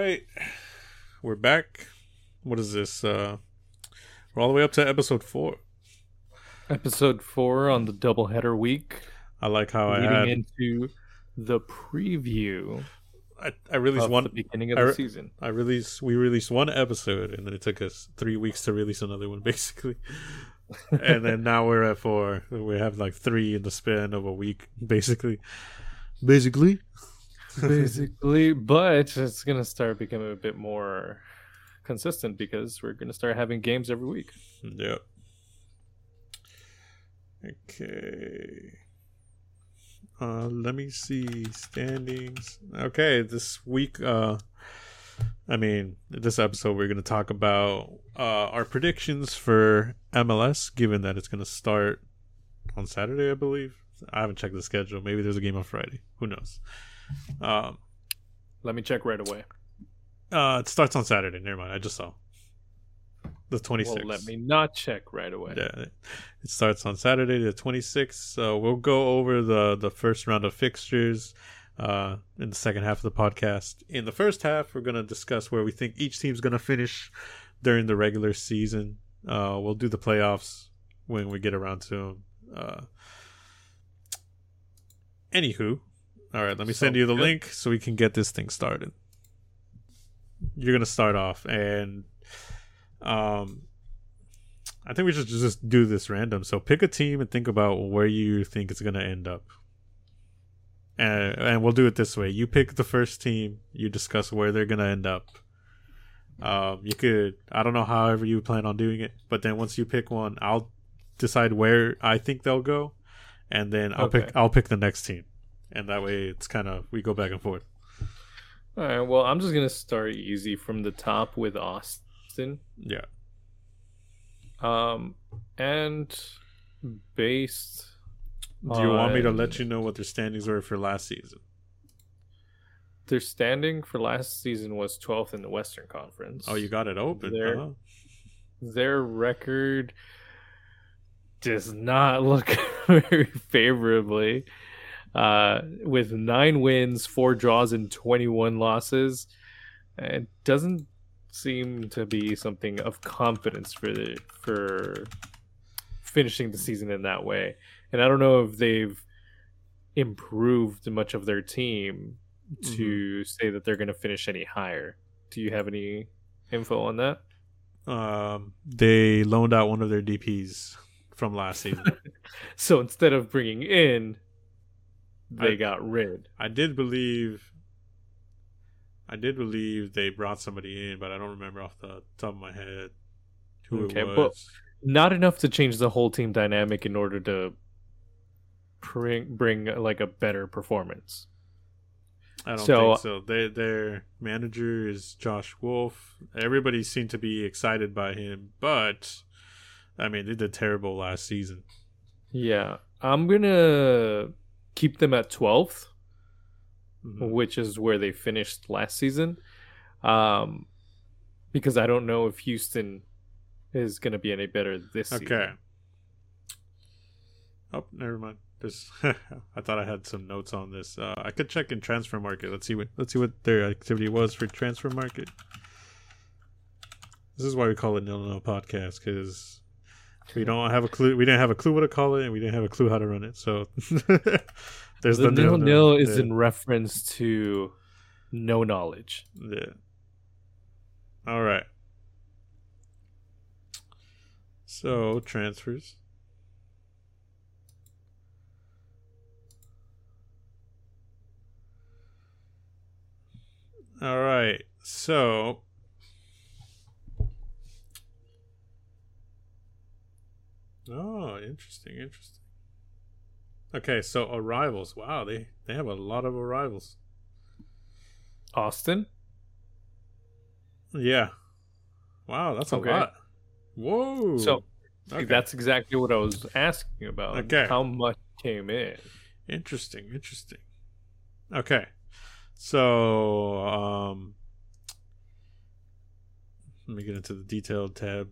right. We're back. What is this? Uh we're all the way up to episode four. Episode four on the double header week. I like how leading I had getting into the preview I, I released one the beginning of I the season. I released we released one episode and then it took us three weeks to release another one basically. and then now we're at four. We have like three in the span of a week, basically. Basically. Basically, but it's gonna start becoming a bit more consistent because we're gonna start having games every week. Yep. Okay. Uh, let me see standings. Okay, this week. Uh, I mean, this episode we're gonna talk about uh our predictions for MLS, given that it's gonna start on Saturday, I believe. I haven't checked the schedule. Maybe there's a game on Friday. Who knows? Um, Let me check right away. uh, it starts on Saturday. Never mind. I just saw the 26th. Well, let me not check right away. Yeah, it starts on Saturday the 26th. So we'll go over the the first round of fixtures uh, in the second half of the podcast. In the first half, we're gonna discuss where we think each team's gonna finish during the regular season. Uh, we'll do the playoffs when we get around to them. Uh, anywho, all right, let me send you the good. link so we can get this thing started. You're gonna start off, and um, I think we should just do this random. So pick a team and think about where you think it's gonna end up. And and we'll do it this way. You pick the first team, you discuss where they're gonna end up. Um you could I don't know however you plan on doing it, but then once you pick one, I'll decide where I think they'll go and then I'll pick I'll pick the next team. And that way it's kind of we go back and forth. All right. Well, I'm just gonna start easy from the top with Austin. Yeah. Um, and based Do you want me to let you know what their standings were for last season? their standing for last season was 12th in the Western Conference. Oh, you got it open. There- huh? their record does not look very favorably. Uh, with nine wins, four draws, and 21 losses, it doesn't seem to be something of confidence for the for finishing the season in that way. And I don't know if they've improved much of their team to say that they're going to finish any higher. Do you have any info on that? Um, they loaned out one of their DPs from last season. So instead of bringing in, they I- got rid. I did believe, I did believe they brought somebody in, but I don't remember off the top of my head who Okay, it but- was. Not enough to change the whole team dynamic in order to bring bring uh, like a better performance. I don't so- think uh, so. They, their manager is Josh Wolff. Everybody seemed to be excited by him, but I mean, they did terrible last season. Yeah, I'm gonna keep them at 12th, Mhm. which is where they finished last season, um, because I don't know if Houston is gonna be any better this season. Okay. Oh, never mind. There's, I thought I had some notes on this. Uh, I could check in transfer market. Let's see what let's see what their activity was for transfer market. This is why we call it Nil Nil Podcast because we don't have a clue. We didn't have a clue what to call it, and we didn't have a clue how to run it. So there's The, the, nil nil is yeah, in reference to no knowledge. yeah. All right. So transfers. All right. So Oh, interesting, interesting. Okay, so arrivals. Wow, they they have a lot of arrivals. Austin, Yeah. Wow, that's a lot. Whoa. So, okay. that's exactly what I was asking about. Okay. how much came in? Interesting, interesting. Okay. So, um let me get into the detailed tab.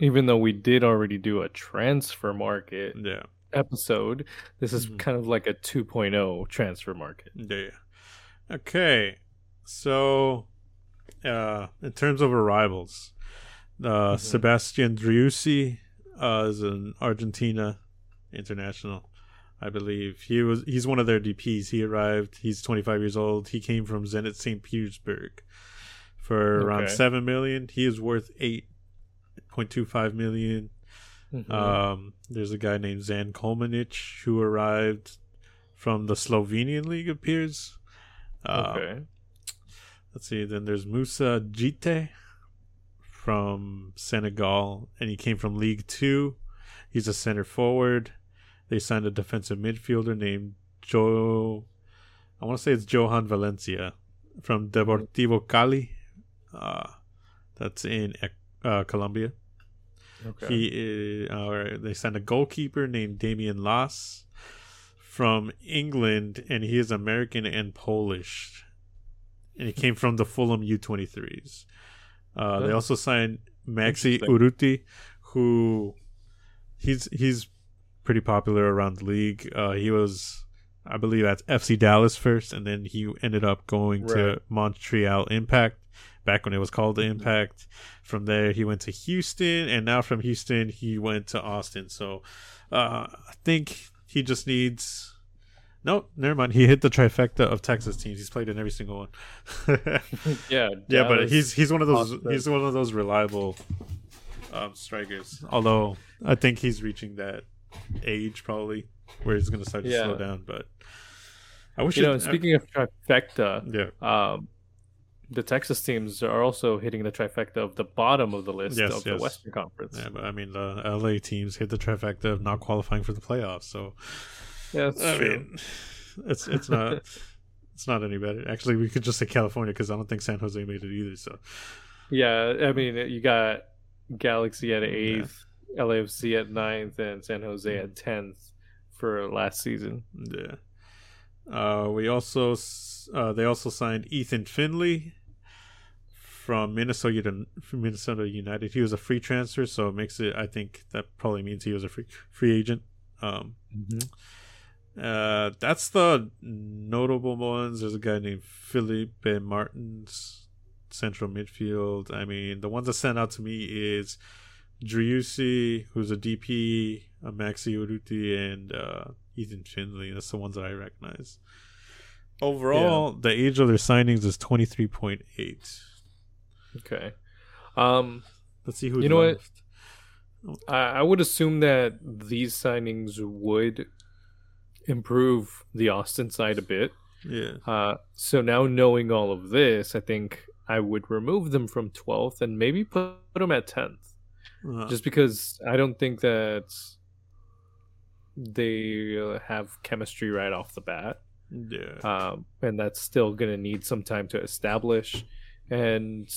Even though we did already do a transfer market Yeah. episode, this is Mhm. kind of like a 2.0 transfer market. Yeah. Okay. So uh, in terms of arrivals, uh, Mhm. Sebastian Driussi uh, is an Argentina international, I believe. He was he's one of their DPS. He arrived. He's 25 years old. He came from Zenit St. Petersburg for around seven million. He is worth 8.25 million. Mhm. Um, there's a guy named Zan Kolmanic who arrived from the Slovenian league. Appears. Uh, okay. Let's see. Then there's Moussa Djitté from Senegal, and he came from League Two. He's a center forward. They signed a defensive midfielder named Joe. I want to say it's Jhojan Valencia from Deportivo Cali. Uh, that's in uh, Colombia. Okay. He uh, they signed a goalkeeper named Damian Las from England, and he is American and Polish, and he came from the Fulham U23s. Uh, They also signed Maxi Urruti, who he's he's pretty popular around the league. Uh, he was, I believe, at FC Dallas first, and then he ended up going to Montreal Impact back when it was called the Mhm. Impact. From there, he went to Houston, and now from Houston, he went to Austin. So, uh, I think he just needs. No, never mind. He hit the trifecta of Texas teams. He's played in every single one. yeah. yeah, but he's he's one of those he's one of those reliable um, strikers. Although I think he's reaching that age probably where he's going to start to Yeah. slow down. But I wish You know, it- speaking of trifecta, yeah, um, the Texas teams are also hitting the trifecta of the bottom of the list Yes, of yes. the Western Conference. yeah, but I mean the LA teams hit the trifecta of not qualifying for the playoffs. So Yeah, I true. mean, it's it's not it's not any better. Actually, we could just say California because I don't think San Jose made it either. So yeah, I mean, you got Galaxy at eighth, LAFC at ninth, and San Jose at tenth for last season. Yeah. Uh, we also uh, they also signed Ethan Finlay from Minnesota from Minnesota United. He was a free transfer, so it makes it. I think that probably means he was a free free agent. Um, uh, that's the notable ones. There's a guy named Felipe Martins, central midfield. I mean, the ones that stand out to me is Driussi, who's a DP, a Maxi Urruti, and uh, Ethan Finlay. That's the ones that I recognize. Overall, the age of their signings is 23.8. Okay. Um, Let's see who. You know what? I, I would assume that these signings would improve the Austin side a bit. Yeah. Uh, so now knowing all of this, I think I would remove them from 12th and maybe put them at 10th. Uh, Just because I don't think that they uh, have chemistry right off the bat. Yeah. um, and that's still going to need some time to establish. And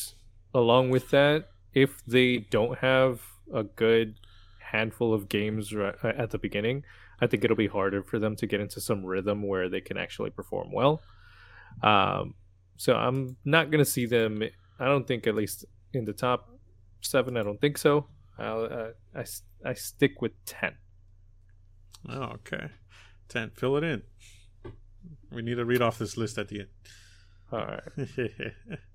along with that, if they don't have a good handful of games right at the beginning, I think it'll be harder for them to get into some rhythm where they can actually perform well. Um, so I'm not going to see them. I don't think at least in the top seven. I don't think so. I'll, uh, I I stick with ten. Oh, okay. 10. Fill it in. We need to read off this list at the end. All right.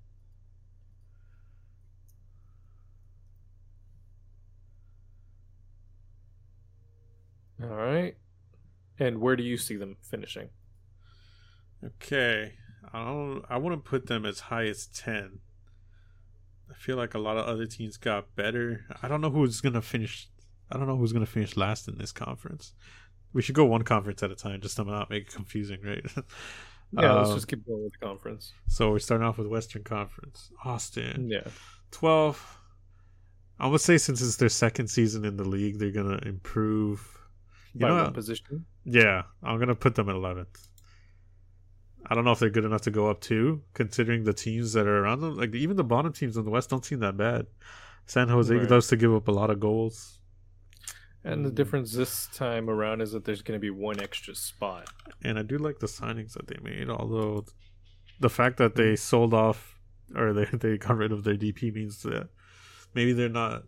All right. And where do you see them finishing? okay. I don't I wouldn't put them as high as 10. I feel like a lot of other teams got better. I don't know who's going to finish I don't know who's going to finish last in this conference. We should go one conference at a time just to not make it confusing, right? Yeah, let's Um, just keep going with the conference. So we're starting off with Western Conference. Austin. Yeah. 12. I would say since it's their second season in the league, they're going to improve. You By know one position. Yeah, I'm going to put them at 11th. I don't know if they're good enough to go up too, considering the teams that are around them. Like, even the bottom teams in the West don't seem that bad. San Jose Right. loves to give up a lot of goals. And the Mm. difference this time around is that there's going to be one extra spot. And I do like the signings that they made, although the fact that they sold off or they, they got rid of their DP means that maybe they're not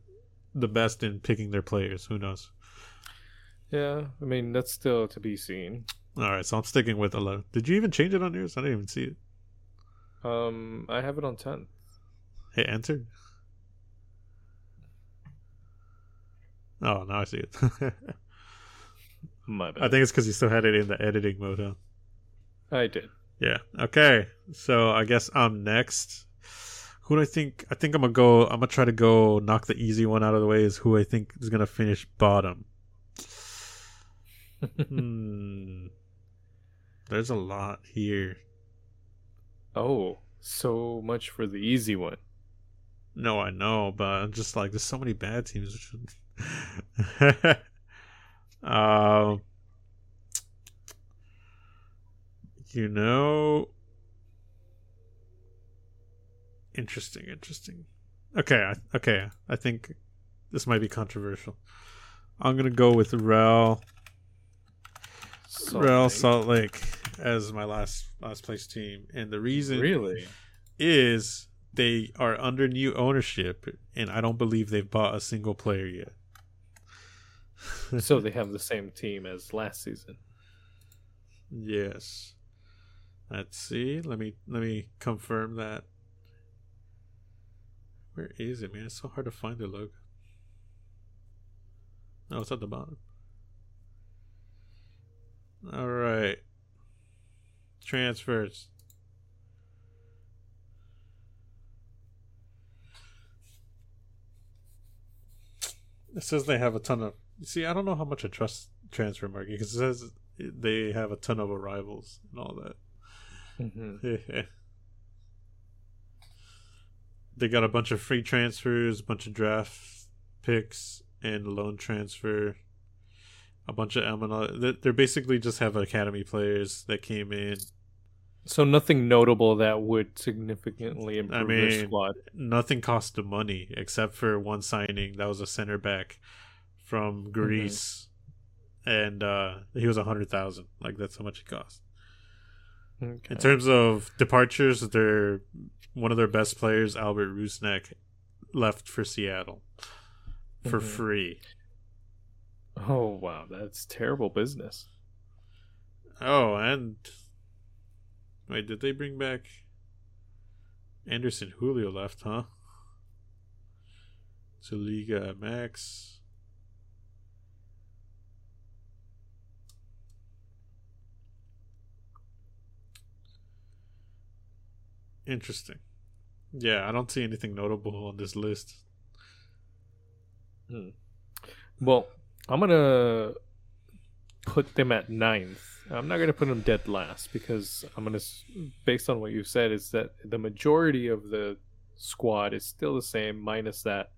the best in picking their players. Who knows? Yeah, I mean that's still to be seen. All right, so I'm sticking with 11. Did you even change it on yours? I didn't even see it. Um, I have it on ten. Hit enter. Oh, now I see it. My bad. I think it's because you still had it in the editing mode, huh? I did. Yeah. Okay. So I guess I'm next. Who do I think? I think I'm gonna go. I'm gonna try to go knock the easy one out of the way. Is who I think is gonna finish bottom. hmm. There's a lot here. Oh, so much for the easy one. No, I know, but I'm just like there's so many bad teams. Um, you know, interesting, interesting. Okay, I, okay, I think this might be controversial. I'm gonna go with Rel, Salt Real Lake. Salt Lake as my last last place team, and the reason Really? is they are under new ownership, and I don't believe they've bought a single player yet. So they have the same team as last season. Yes. Let's see. Let me let me confirm that. Where is it, man? It's so hard to find the logo. Oh, it's at the bottom. All right. Transfers. It says they have a ton of. See, I don't know how much I trust transfer market because it says they have a ton of arrivals and all that. Mm-hmm. they got a bunch of free transfers, a bunch of draft picks, and loan transfer. A bunch of they- They're basically just have academy players that came in. So nothing notable that would significantly improve their mean, squad. Nothing cost them money except for one signing that was a center back from Greece, and uh, he was a hundred thousand. Like that's how much it cost. Okay. In terms of departures, their one of their best players, Albert Rusnak, left for Seattle for Mhm. free. Oh wow, that's terrible business. Oh, and wait, did they bring back Anderson Julio left, huh? To Liga MX. Interesting. Yeah, I don't see anything notable on this list. Well, I'm gonna put them at ninth. I'm not gonna put them dead last because I'm gonna, based on what you said, is that the majority of the squad is still the same, minus that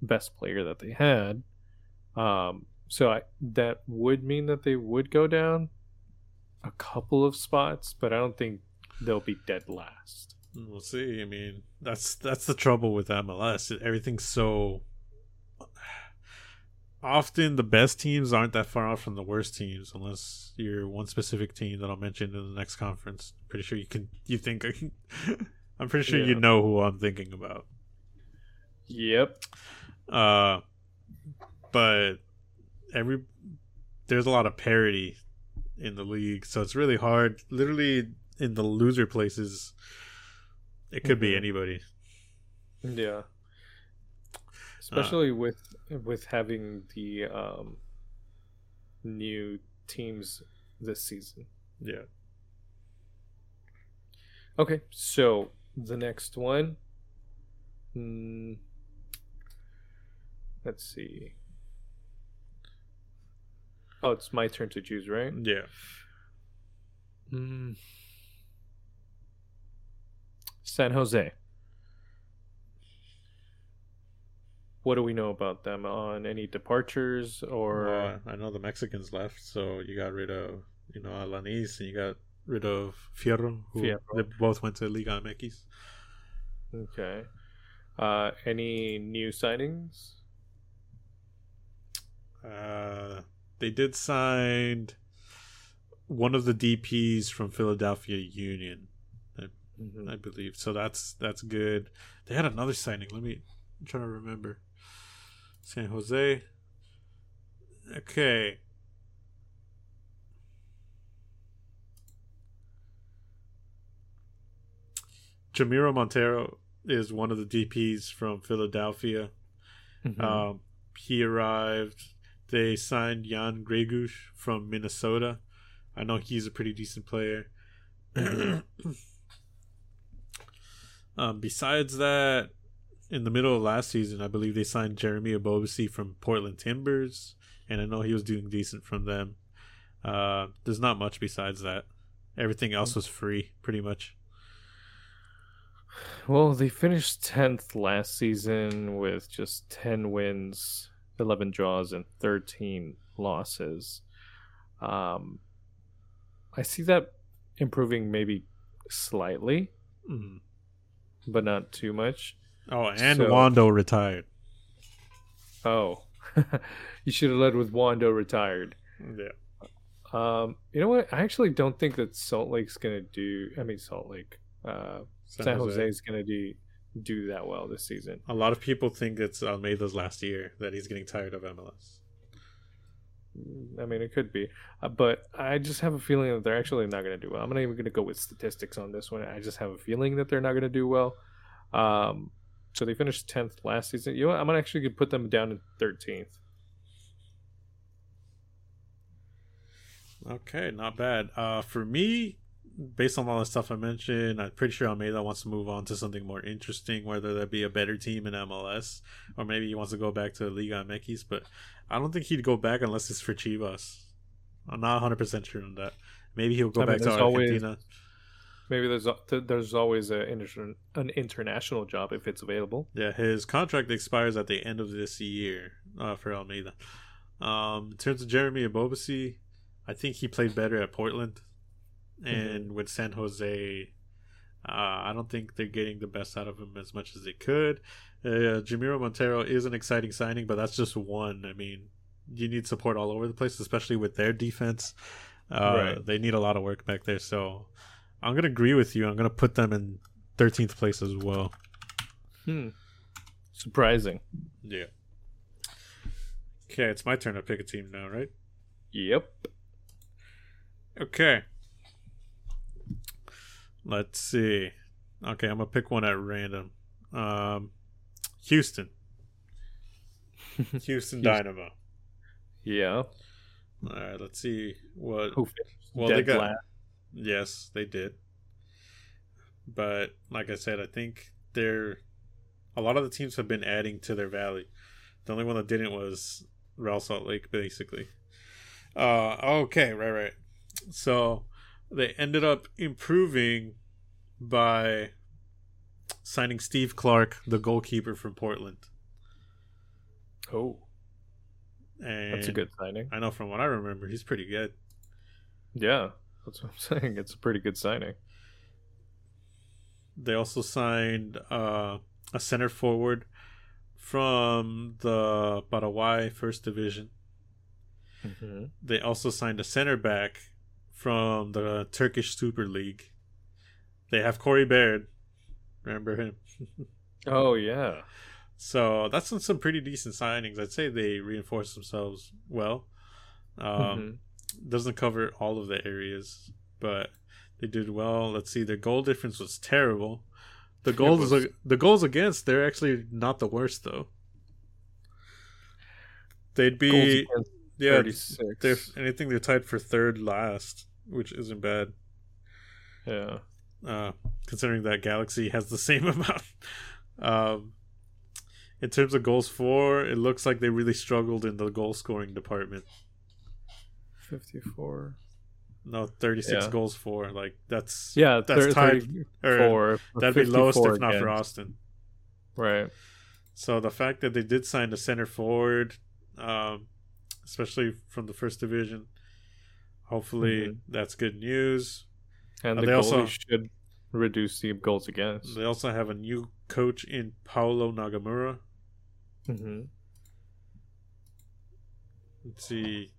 best player that they had. Um, so I, that would mean that they would go down a couple of spots, but I don't think they'll be dead last. We'll see. I mean, that's that's the trouble with MLS. Everything's so often the best teams aren't that far off from the worst teams, unless you're one specific team that I'll mention in the next conference. Pretty sure you can. You think I can, I'm pretty sure you know who I'm thinking about. Yep. Uh, but every there's a lot of parity in the league, so it's really hard. Literally in the loser places, it could be Mhm. anybody. Yeah. Especially with with having the um, new teams this season. Yeah. Okay, so the next one. Mm, let's see. Oh, it's my turn to choose, right? Yeah. Mm. San Jose. What do we know about them on any departures or Well, I know the Mexicans left, so you got rid of you know Alanis and you got rid of Fierro, who Fierro. they both went to Liga MX. okay? Uh, any new signings? Uh, they did sign one of the DPs from Philadelphia Union, Mhm. I believe. So that's that's good. They had another signing. Let me I'm trying to remember. San Jose. Okay. Jamiro Monteiro is one of the DPs from Philadelphia. Mhm. Um, he arrived. They signed Jan Gregus from Minnesota. I know he's a pretty decent player. um, besides that, in the middle of last season, I believe they signed Jeremy Ebobisse from Portland Timbers, and I know he was doing decent from them. Uh, there's not much besides that. Everything else was free, pretty much. Well, they finished 10th last season with just 10 wins, 11 draws, and 13 losses. Um, I see that improving maybe slightly, Mhm. But not too much. Oh, and So- Wondo retired. Oh, you should have led with Wondo retired. Yeah. Um, you know what? I actually don't think that Salt Lake's gonna do. I mean, Salt Lake, uh, San, Jose is gonna do do that well this season. A lot of people think it's Almeyda's last year that he's getting tired of MLS. I mean, it could be, uh, but I just have a feeling that they're actually not going to do well. I'm not even going to go with statistics on this one. I just have a feeling that they're not going to do well. Um, so they finished 10th last season. You know what? I'm actually going to actually put them down in 13th. Okay, not bad. Uh, for me, based on all the stuff I mentioned, I'm pretty sure Almeyda wants to move on to something more interesting, whether that be a better team in MLS or maybe he wants to go back to Liga MX. But I don't think he'd go back unless it's for Chivas. I'm not 100 percent sure on that. Maybe he'll go I mean, back to there's always- Argentina. Maybe there's there's always a an international job if it's available. Yeah, his contract expires at the end of this year uh, for Almeyda. Um, in terms of Jeremy Ebobisse, I think he played better at Portland, and with San Jose, uh, I don't think they're getting the best out of him as much as they could. Uh, Jamiro Monteiro is an exciting signing, but that's just one. I mean, you need support all over the place, especially with their defense. Uh, Right. They need a lot of work back there, so I'm gonna agree with you. I'm gonna put them in 13th place as well. Hmm. Surprising. Yeah. Okay, it's my turn to pick a team now, right? Yep. Okay. Let's see. Okay, I'm gonna pick one at random. Um, Houston. Houston Houston. Dynamo. Yeah. All right, let's see what. Well, they got- last? Yes, they did. But like I said, I think they're a lot of the teams have been adding to their valley. The only one that didn't was Real Salt Lake, basically. Uh, okay, right, right. So they ended up improving by signing Steve Clark, the goalkeeper from Portland. Oh, And that's a good signing. I know from what I remember, he's pretty good. Yeah, that's what I'm saying. It's a pretty good signing. They also signed uh, a center forward from the Paraguay First Division. Mm-hmm. They also signed a center back from the Turkish Super League. They have Corey Baird. Remember him? Oh yeah. So that's some, some pretty decent signings. I'd say they reinforced themselves well. Um, Mhm. Doesn't cover all of the areas, but they did well. Let's see, their goal difference was terrible. The goals, was. the goals against, they're actually not the worst though. They'd be yeah, 36. they're anything they're tied for third last, which isn't bad. yeah. Uh, considering that Galaxy has the same amount. Um, in terms of goals for, it looks like they really struggled in the goal scoring department. 54. No, 36 Yeah. goals for. Like, that's. Yeah, that's thir- tied. 34. Or, that'd be lowest if not for. Austin. Right. So the fact that they did sign a center forward, um, especially from the first division, hopefully Mhm. that's good news. And Uh, the they goalie also- should reduce the goals against. They also have a new coach in Paulo Nagamura. hmm Let's see.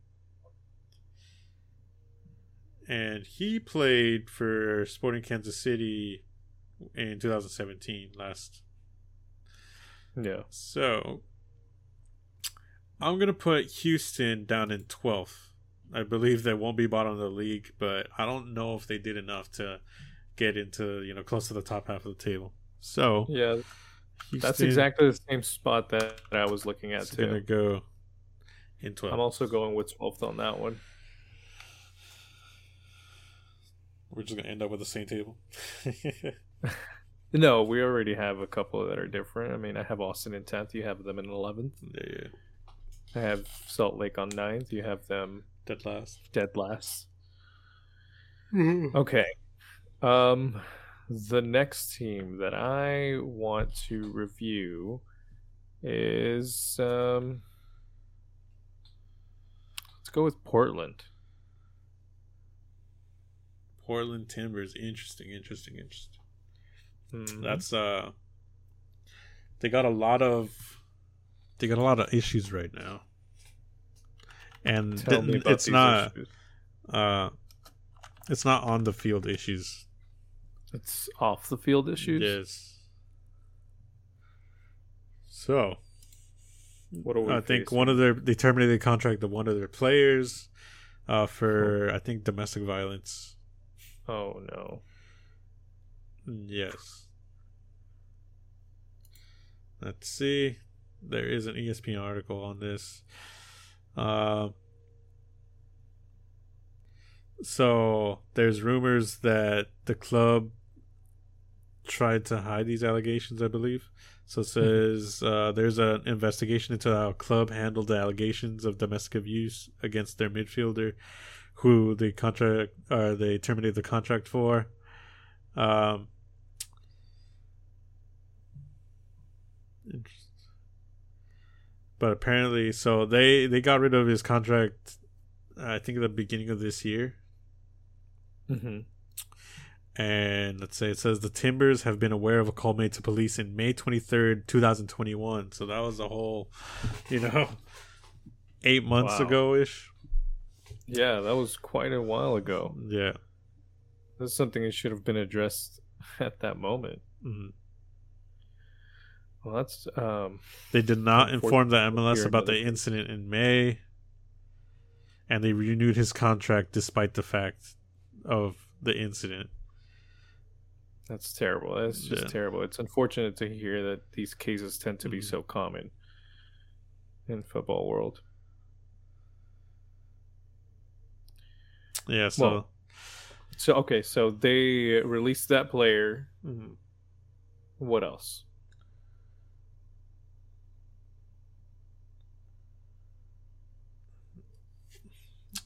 And he played for Sporting Kansas City in 2017 last. Yeah. So I'm going to put Houston down in 12th. I believe they won't be bottom of the league, but I don't know if they did enough to get into, you know, close to the top half of the table. So Yeah, Houston that's exactly the same spot that I was looking at is too. gonna go in twelve. I'm also going with 12th on that one. We're just gonna end up with the same table. No, we already have a couple that are different. I mean, I have Austin in 10th. You have them in 11th. yeah, yeah. I have Salt Lake on 9th. You have them Dead last. dead last. Mm-hmm. Okay. Um, the next team that I want to review is um, let's go with Portland. Portland Timbers. Interesting, interesting, interesting. Mhm. That's uh they got a lot of they got a lot of issues right now. And th- it's not issues. uh it's not on the field issues. It's off the field issues. Yes. So What are we I think facing? one of their they terminated the contract of one of their players uh for I think domestic violence. Oh no. Yes. Let's see. There is an ESPN article on this. Uh, so there's rumors that the club tried to hide these allegations, I believe. So it says uh, there's an investigation into how club handled the allegations of domestic abuse against their midfielder, who the contract uh, they terminated the contract for. Um, but apparently, so they they got rid of his contract. I think at the beginning of this year, hmm and let's say it says the Timbers have been aware of a call made to police in May twenty third, two thousand twenty one. So that was a whole, you know, eight months Wow. ago ish. Yeah, that was quite a while ago. Yeah. That's something that should have been addressed at that moment. Mhm. Well, that's um, They did not inform the MLS about the incident in May, and they renewed his contract despite the fact of the incident. that's terrible. That's just Yeah. terrible. It's unfortunate to hear that these cases tend to be Mhm. so common in football world. Yeah, so Well- So okay, so they released that player. Mhm. What else?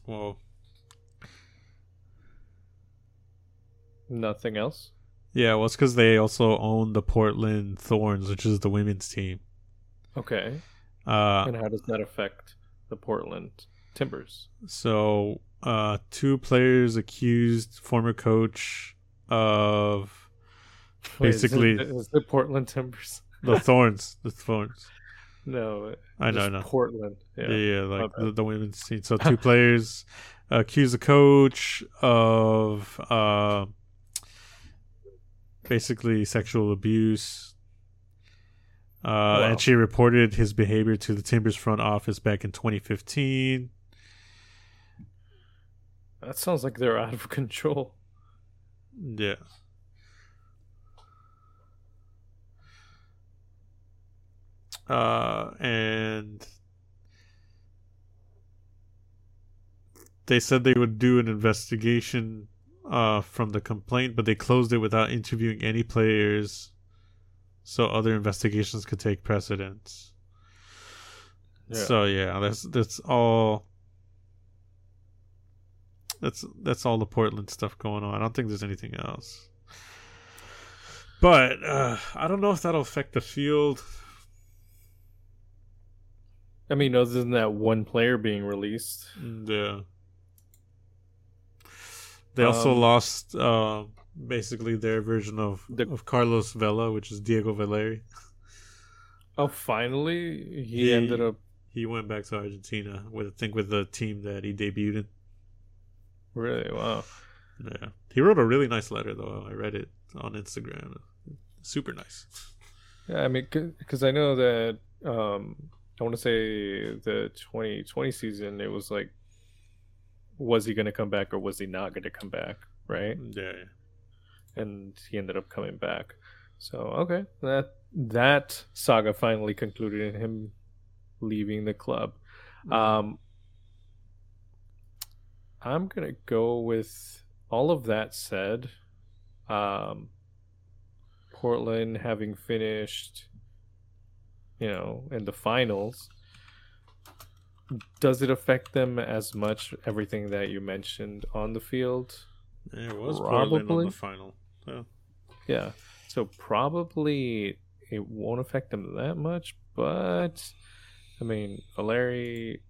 well, Nothing else. yeah, well, it's because they also own the Portland Thorns, which is the women's team. Okay. Uh, and how does that affect the Portland Timbers? so uh, two players accused former coach of Wait, Basically- is it Portland Timbers? the Thorns, the Thorns. No, I know, just I know. Portland. Yeah, Yeah. like the, the women's team. So two players accuse the coach of uh, basically sexual abuse. Uh, Wow. And she reported his behavior to the Timbers front office back in 2015. That sounds like they're out of control. Yeah. Uh, and they said they would do an investigation uh, from the complaint, but they closed it without interviewing any players, so other investigations could take precedence. Yeah. So yeah, that's that's all. That's that's all the Portland stuff going on. I don't think there's anything else. But uh, I don't know if that'll affect the field. I mean, other than that one player being released, Yeah. They also Um, lost uh, basically their version of The- of Carlos Vela, which is Diego Valeri. oh, finally he He- ended up He went back to Argentina with I think with the team that he debuted in. really wow. Yeah, he wrote a really nice letter though. I read it on Instagram. Super nice. Yeah, I mean, because I know that um, I want to say the 2020 season, it was like, was he going to come back or was he not going to come back? Right. Yeah, And he ended up coming back. So okay, that that saga finally concluded in him leaving the club. Um, I'm gonna go with all of that said. Um, Portland having finished, you know, in the finals. Does it affect them as much? Everything that you mentioned on the field, it was Portland on Probably. the final. Yeah. yeah. So probably it won't affect them that much, but I mean, Valeri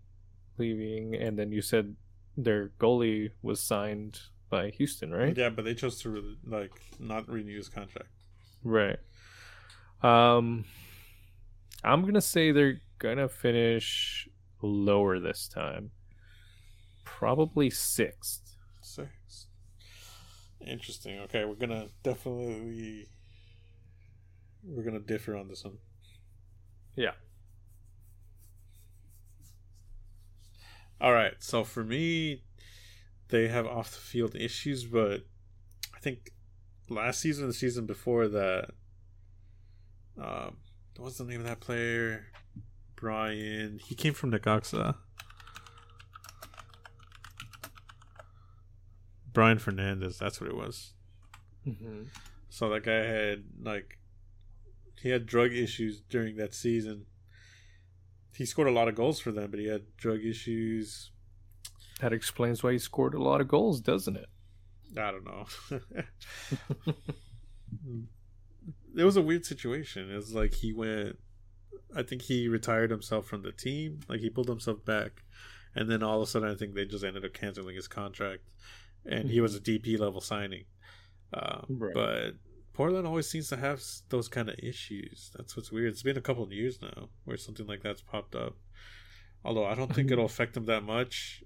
leaving, and then you said their goalie was signed by Houston, right? Yeah, but they chose to re- like not renew his contract. Right. Um, I'm gonna say they're gonna finish lower this time. Probably sixth. Six. Interesting. Okay, we're gonna definitely we're gonna differ on this one. Yeah. All right. So for me, they have off the field issues, but I think last season, the season before that, um, what's the name of that player? Brian. He came from Necaxa. Brian Fernandez. That's what it was. Mm-hmm. So that guy had like he had drug issues during that season. He scored a lot of goals for them, but he had drug issues. That explains why he scored a lot of goals, doesn't it? I don't know. it was a weird situation. It was like he went I think he retired himself from the team. Like he pulled himself back and then all of a sudden I think they just ended up canceling his contract. And he was a DP level signing. Uh, Right. But Portland always seems to have those kind of issues. That's what's weird. It's been a couple of years now where something like that's popped up. Although I don't think it'll affect them that much.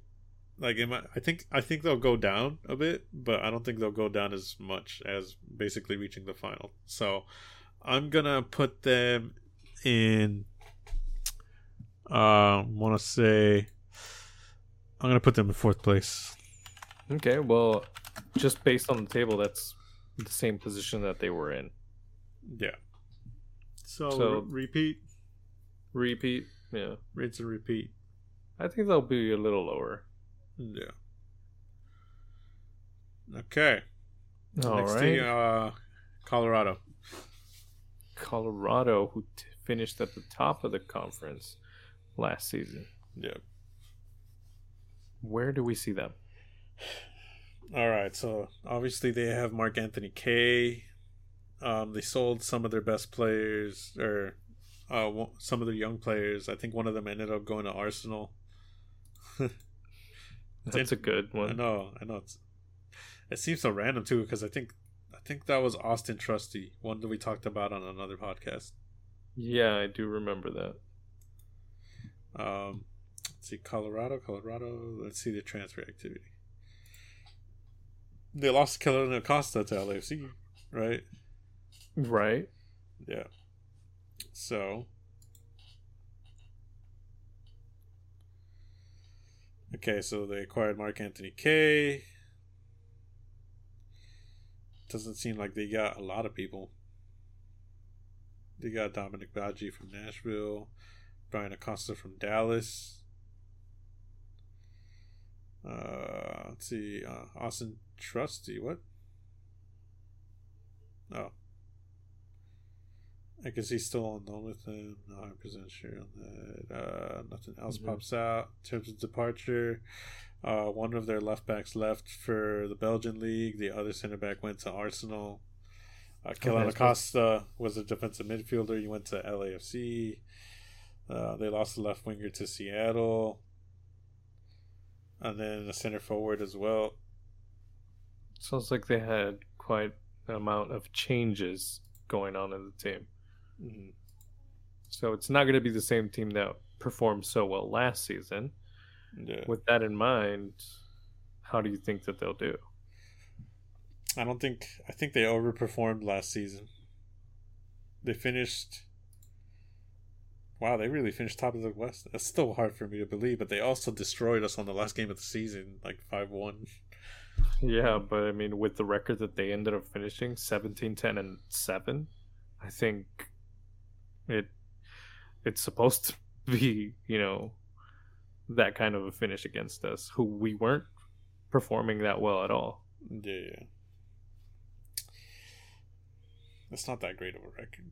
Like it might, I think I think they'll go down a bit, but I don't think they'll go down as much as basically reaching the final. So I'm gonna put them in. Uh, want to say I'm gonna put them in fourth place. Okay, well, just based on the table, that's the same position that they were in. Yeah. So, So- re- repeat, Repeat, yeah. rinse and repeat. I think they'll be a little lower. Yeah. Okay. All Next right. team, uh, Colorado. Colorado, who finished at the top of the conference last season. Yeah. Where do we see them? All right. So obviously they have Mark Anthony Kaye. Um, they sold some of their best players, or uh, some of their young players. I think one of them ended up going to Arsenal. That's a good one. I know. I know. It's, it seems so random too, because I think I think that was Austin Trusty, one that we talked about on another podcast. Yeah, I do remember that. Um, let's see, Colorado, Colorado. Let's see the transfer activity. They lost Kellyn Acosta to LAFC, right? Right. Yeah. So. Okay, so they acquired Mark Anthony Kaye. Doesn't seem like they got a lot of people. They got Dominic Badji from Nashville, Bryan Acosta from Dallas. Uh, let's see, uh, Austin Trusty. What? Oh, I guess he's still on loan with them. Not 100 percent sure on that. Uh, nothing else Mhm. pops out in terms of departure. Uh, one of their left backs left for the Belgian league. The other center back went to Arsenal. Uh, so- Acosta was a defensive midfielder. He went to LAFC. Uh, they lost the left winger to Seattle, and then a center forward as well. Sounds like they had quite an amount of changes going on in the team. Mhm. So it's not going to be the same team that performed so well last season. Yeah. With that in mind, how do you think that they'll do? I don't think I think they overperformed last season. They finished Wow, they really finished top of the West. That's still hard for me to believe, but they also destroyed us on the last game of the season, like 5-1. Yeah, but I mean, with the record that they ended up finishing 17, 10, and 7, I think it it's supposed to be, you know, that kind of a finish against us, who we weren't performing that well at all. Yeah, yeah. It's not that great of a record.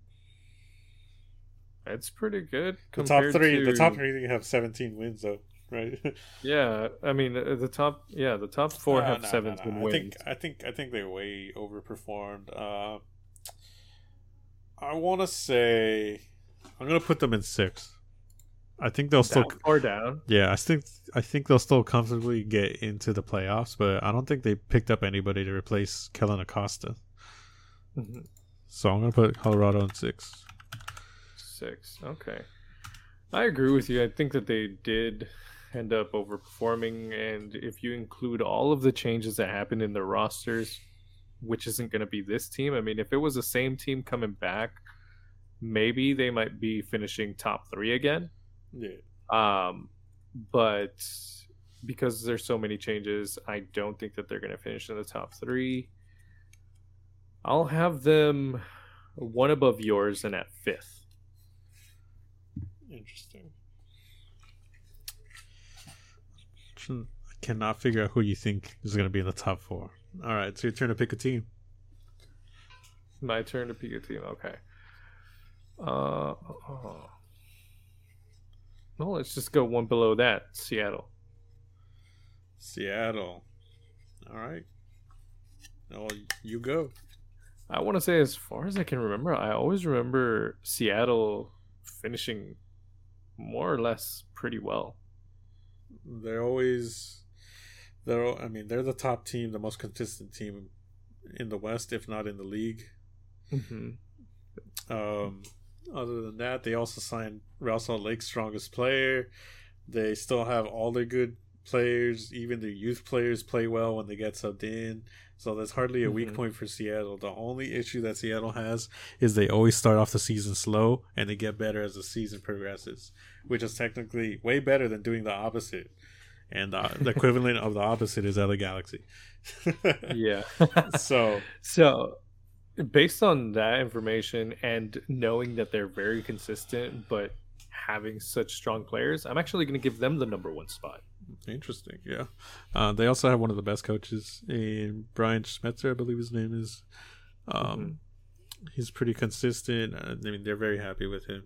It's pretty good. The top three, to... the top three have seventeen wins though, right? yeah, I mean uh, the top, yeah, the top four have no, seventeen no. I think I think I think they way overperformed. Uh, I want to say I'm gonna put them in six. I think they'll still, Down or down. yeah, I think I think they'll still comfortably get into the playoffs, but I don't think they picked up anybody to replace Kellyn Acosta. Mhm. So I'm gonna put Colorado in six. Six. Okay. I agree with you. I think that they did end up overperforming, and if you include all of the changes that happened in their rosters, which isn't going to be this team. I mean, if it was the same team coming back, maybe they might be finishing top three again. Yeah, Um, but because there's so many changes, I don't think that they're going to finish in the top three. I'll have them one above yours and at fifth. interesting. I cannot figure out who you think is gonna be in the top four. All right, it's your turn to pick a team. My turn to pick a team. Okay. Uh, oh. Well, let's just go one below that. Seattle. Seattle. All right. Oh, you go. I want to say, as far as I can remember, I always remember Seattle finishing more or less pretty well. They're always they're I mean, they're the top team, the most consistent team in the West, if not in the league. Mm-hmm. Um other than that, they also signed Salt Lake's strongest player. They still have all their good players, even their youth players play well when they get subbed in. So that's hardly a weak Mhm. point for Seattle. The only issue that Seattle has is they always start off the season slow and they get better as the season progresses, which is technically way better than doing the opposite. And the, the equivalent of the opposite is LA Galaxy. Yeah. so So, based on that information and knowing that they're very consistent, but having such strong players, I'm actually going to give them the number one spot. Interesting, yeah. Uh, they also have one of the best coaches in Brian Schmetzer, I believe his name is. Um, He's pretty consistent. Uh, I mean, they're very happy with him.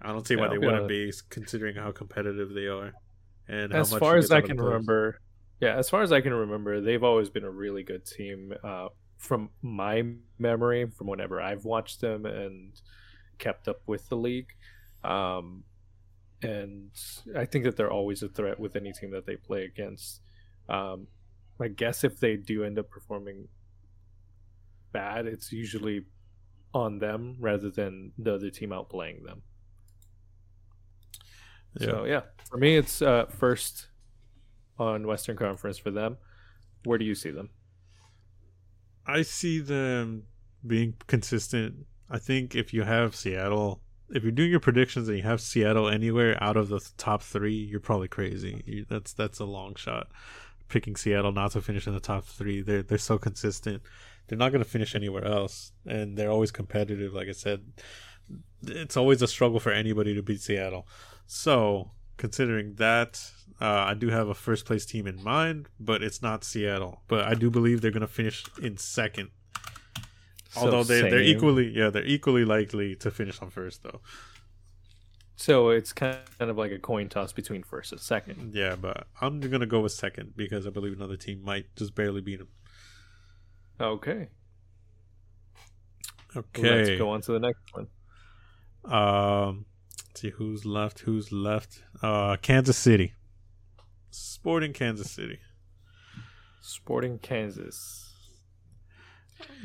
I don't see why Yeah, they wouldn't be, considering how competitive they are. And as how much far as I can remember, yeah, as far as I can remember, they've always been a really good team. Uh, from my memory, from whenever I've watched them and kept up with the league, um, and I think that they're always a threat with any team that they play against. Um, I guess if they do end up performing bad, it's usually on them rather than the other team outplaying them. Yeah. So yeah, for me, it's uh, first on Western Conference for them. Where do you see them? I see them being consistent. I think if you have Seattle, if you're doing your predictions and you have Seattle anywhere out of the top three, you're probably crazy. You, that's that's a long shot. Picking Seattle not to finish in the top three, they're they're so consistent. They're not going to finish anywhere else, and they're always competitive. Like I said, it's always a struggle for anybody to beat Seattle. So considering that, uh, I do have a first place team in mind, but it's not Seattle. But I do believe they're going to finish in second. Although So they they're equally yeah they're equally likely to finish on first though. So it's kind of like a coin toss between first and second. Yeah, but I'm gonna go with second because I believe another team might just barely beat them. Okay, Okay. let's go on to the next one. Um, let's see who's left. Who's left? Uh, Kansas City. Sporting Kansas City. Sporting Kansas.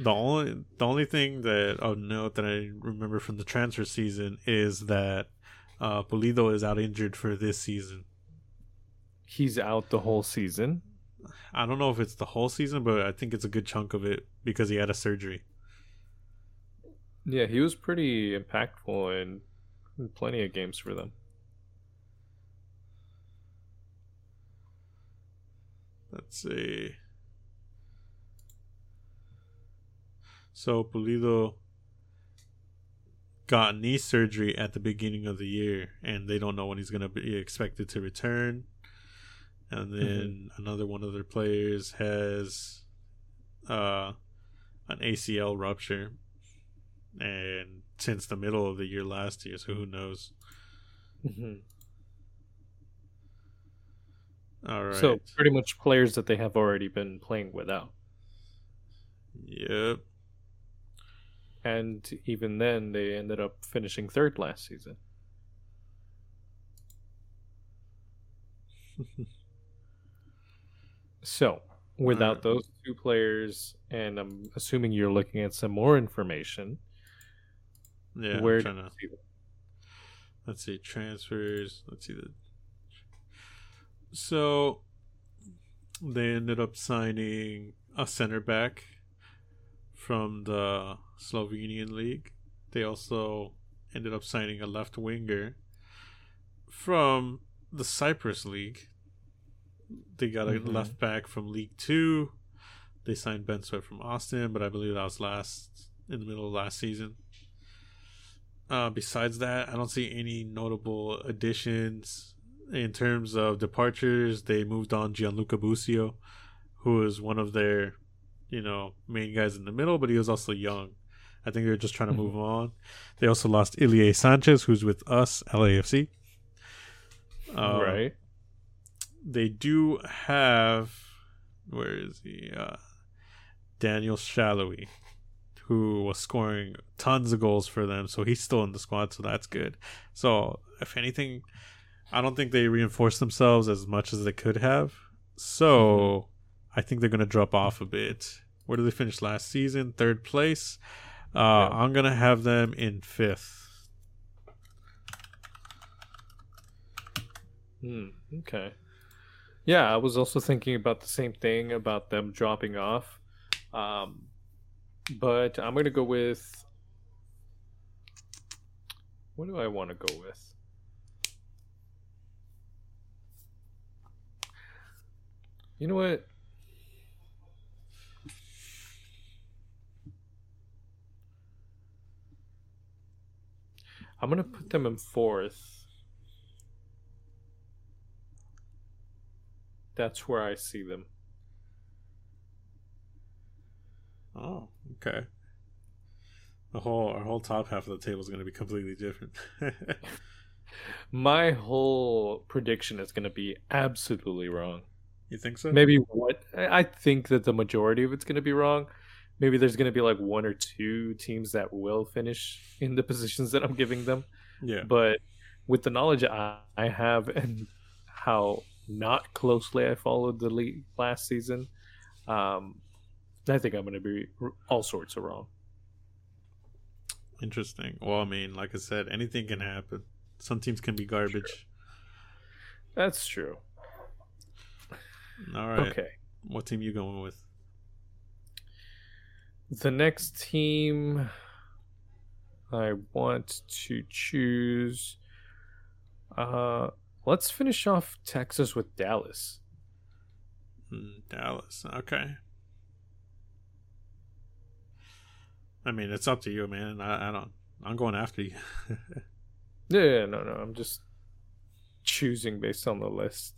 The only the only thing that of note that I remember from the transfer season is that uh, Pulido is out injured for this season. He's out the whole season. I don't know if it's the whole season, but I think it's a good chunk of it because he had a surgery. Yeah, he was pretty impactful in, in plenty of games for them. Let's see. So Pulido got knee surgery at the beginning of the year, and they don't know when he's going to be expected to return. And Mm-hmm. then another one of their players has uh, an ACL rupture, and since the middle of the year last year, so who knows? Mhm. All right. So pretty much players that they have already been playing without. yep. And even then, they ended up finishing third last season. So, without Alright. those two players, and I'm assuming you're looking at some more information, Yeah. where to see let's see transfers. Let's see the. So they ended up signing a center back from the Slovenian league. They also ended up signing a left winger from the Cyprus league. They got a Mhm. left back from League Two. They signed Ben Sweat from Austin, but I believe that was last in the middle of last season. Uh, besides that, I don't see any notable additions in terms of departures. They moved on Gianluca Busio, who is one of their, you know, main guys in the middle, but he was also young. I think they're just trying to move on. They also lost Ilie Sanchez, who's with us, LAFC. Uh, right? They do have, where is he? Uh, Daniel Salloi, who was scoring tons of goals for them. So he's still in the squad, so that's good. So if anything, I don't think they reinforced themselves as much as they could have. So I think they're going to drop off a bit. Where did they finish last season? Third place. Uh, Yeah. I'm going to have them in fifth. Hmm, okay. Yeah, I was also thinking about the same thing about them dropping off. Um, but I'm going to go with. What do I want to go with? You know what? I'm going to put them in fourth. That's where I see them. Oh, okay. The whole our whole top half of the table is going to be completely different. My whole prediction is going to be absolutely wrong. you think so? Maybe what I I think that the majority of it's going to be wrong. Maybe there's going to be like one or two teams that will finish in the positions that I'm giving them. Yeah. But with the knowledge I, I have and how not closely I followed the league last season, um, I think I'm going to be all sorts of wrong. Interesting. Well, I mean, like I said, anything can happen. Some teams can be garbage. That's true. All right. Okay. What team you going with? The next team I want to choose. Uh, let's finish off Texas with Dallas. Hmm, Dallas. Okay. I mean, it's up to you, man. I, I don't. I'm going after you. Yeah, yeah, no, no. I'm just choosing based on the list.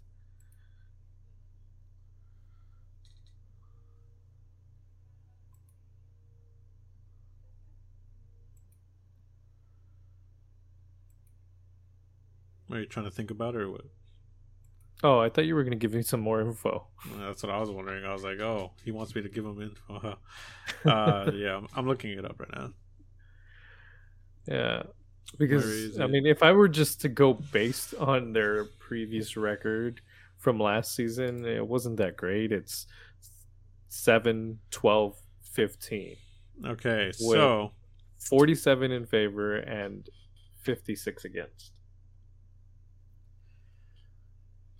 Are you trying to think about it or what? Oh, I thought you were going to give me some more info. That's what I was wondering. I was like, oh, he wants me to give him info. uh, yeah, I'm, I'm looking it up right now. Yeah. Because, I mean, if I were just to go based on their previous record from last season, it wasn't that great. It's 7, 12, 15. Okay, so 47 in favor and 56 against.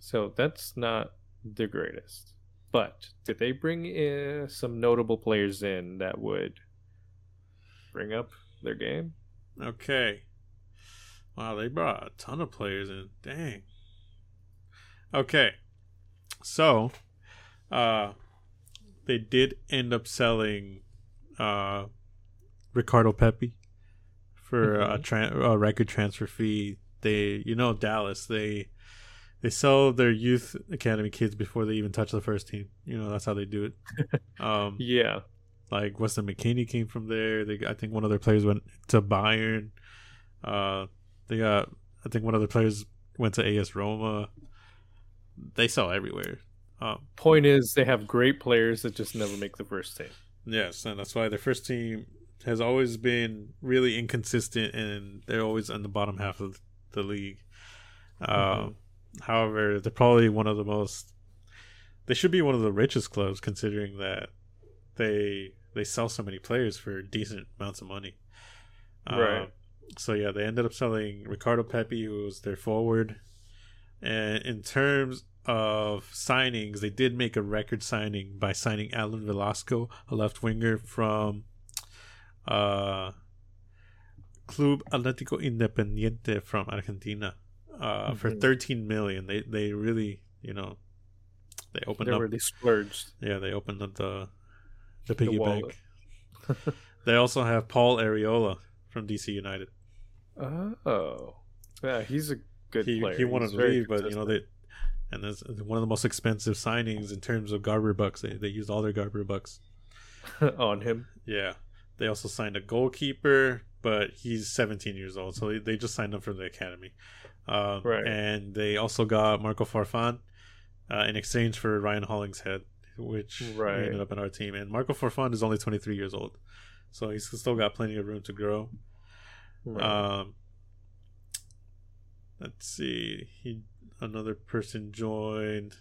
So that's not the greatest. But did they bring in some notable players in that would bring up their game? Okay. Wow, they brought a ton of players in. Dang. Okay. So, uh they did end up selling uh Ricardo Pepi for a, tra- a record transfer fee. They, you know, Dallas. They they sell their youth academy kids before they even touch the first team. You know, that's how they do it. um, Yeah. like Weston McKennie came from there. They, I think one of their players went to Bayern. Uh, they got, I think one of their players went to AS Roma. They sell everywhere. Um, Point is, they have great players that just never make the first team. yes, and that's why their first team has always been really inconsistent, and they're always in the bottom half of the league. Um, However, they're probably one of the most. They should be one of the richest clubs, considering that they they sell so many players for decent amounts of money. Right. Um, so yeah, they ended up selling Ricardo Pepi, who was their forward. And in terms of signings, they did make a record signing by signing Alan Velasco, a left winger from uh, Club Atlético Independiente from Argentina, uh, for Mhm. 13 million. They they really you know they opened They up really splurged. yeah, they opened up the the piggy wallet. bank. they also have Paul Arriola from DC United. Oh, yeah, he's a good He player. he wanted He's to leave, but you know they and that's one of the most expensive signings in terms of Garber bucks. They they used all their Garber bucks. on him. Yeah. They also signed a goalkeeper, but he's 17 years old, so they, they just signed him from the academy. Um, Right. And they also got Marco Farfan uh, in exchange for Ryan Hollingshead, which Right. ended up in our team. And Marco Farfan is only 23 years old, so he's still got plenty of room to grow. Right. Um, let's see. He another person joined.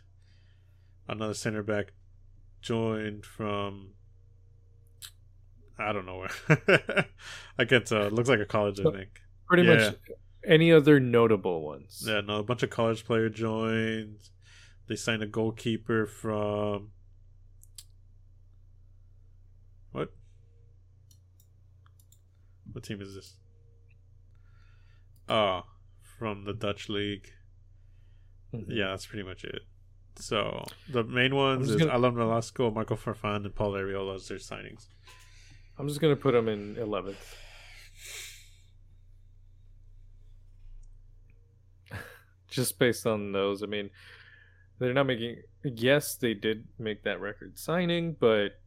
Another center back joined from. I don't know where. I can't tell. It looks like a college, I think. Pretty yeah. much any other notable ones. Yeah, no, a bunch of college player joined. They signed a goalkeeper from. What? What team is this? Oh, from the Dutch league. Mhm. Yeah, that's pretty much it. So the main ones is gonna- Alan Velasco, Marco Farfan, and Paul Arriola as their signings. I'm just gonna put them in 11th. Just based on those, I mean, they're not making. Yes, they did make that record signing, but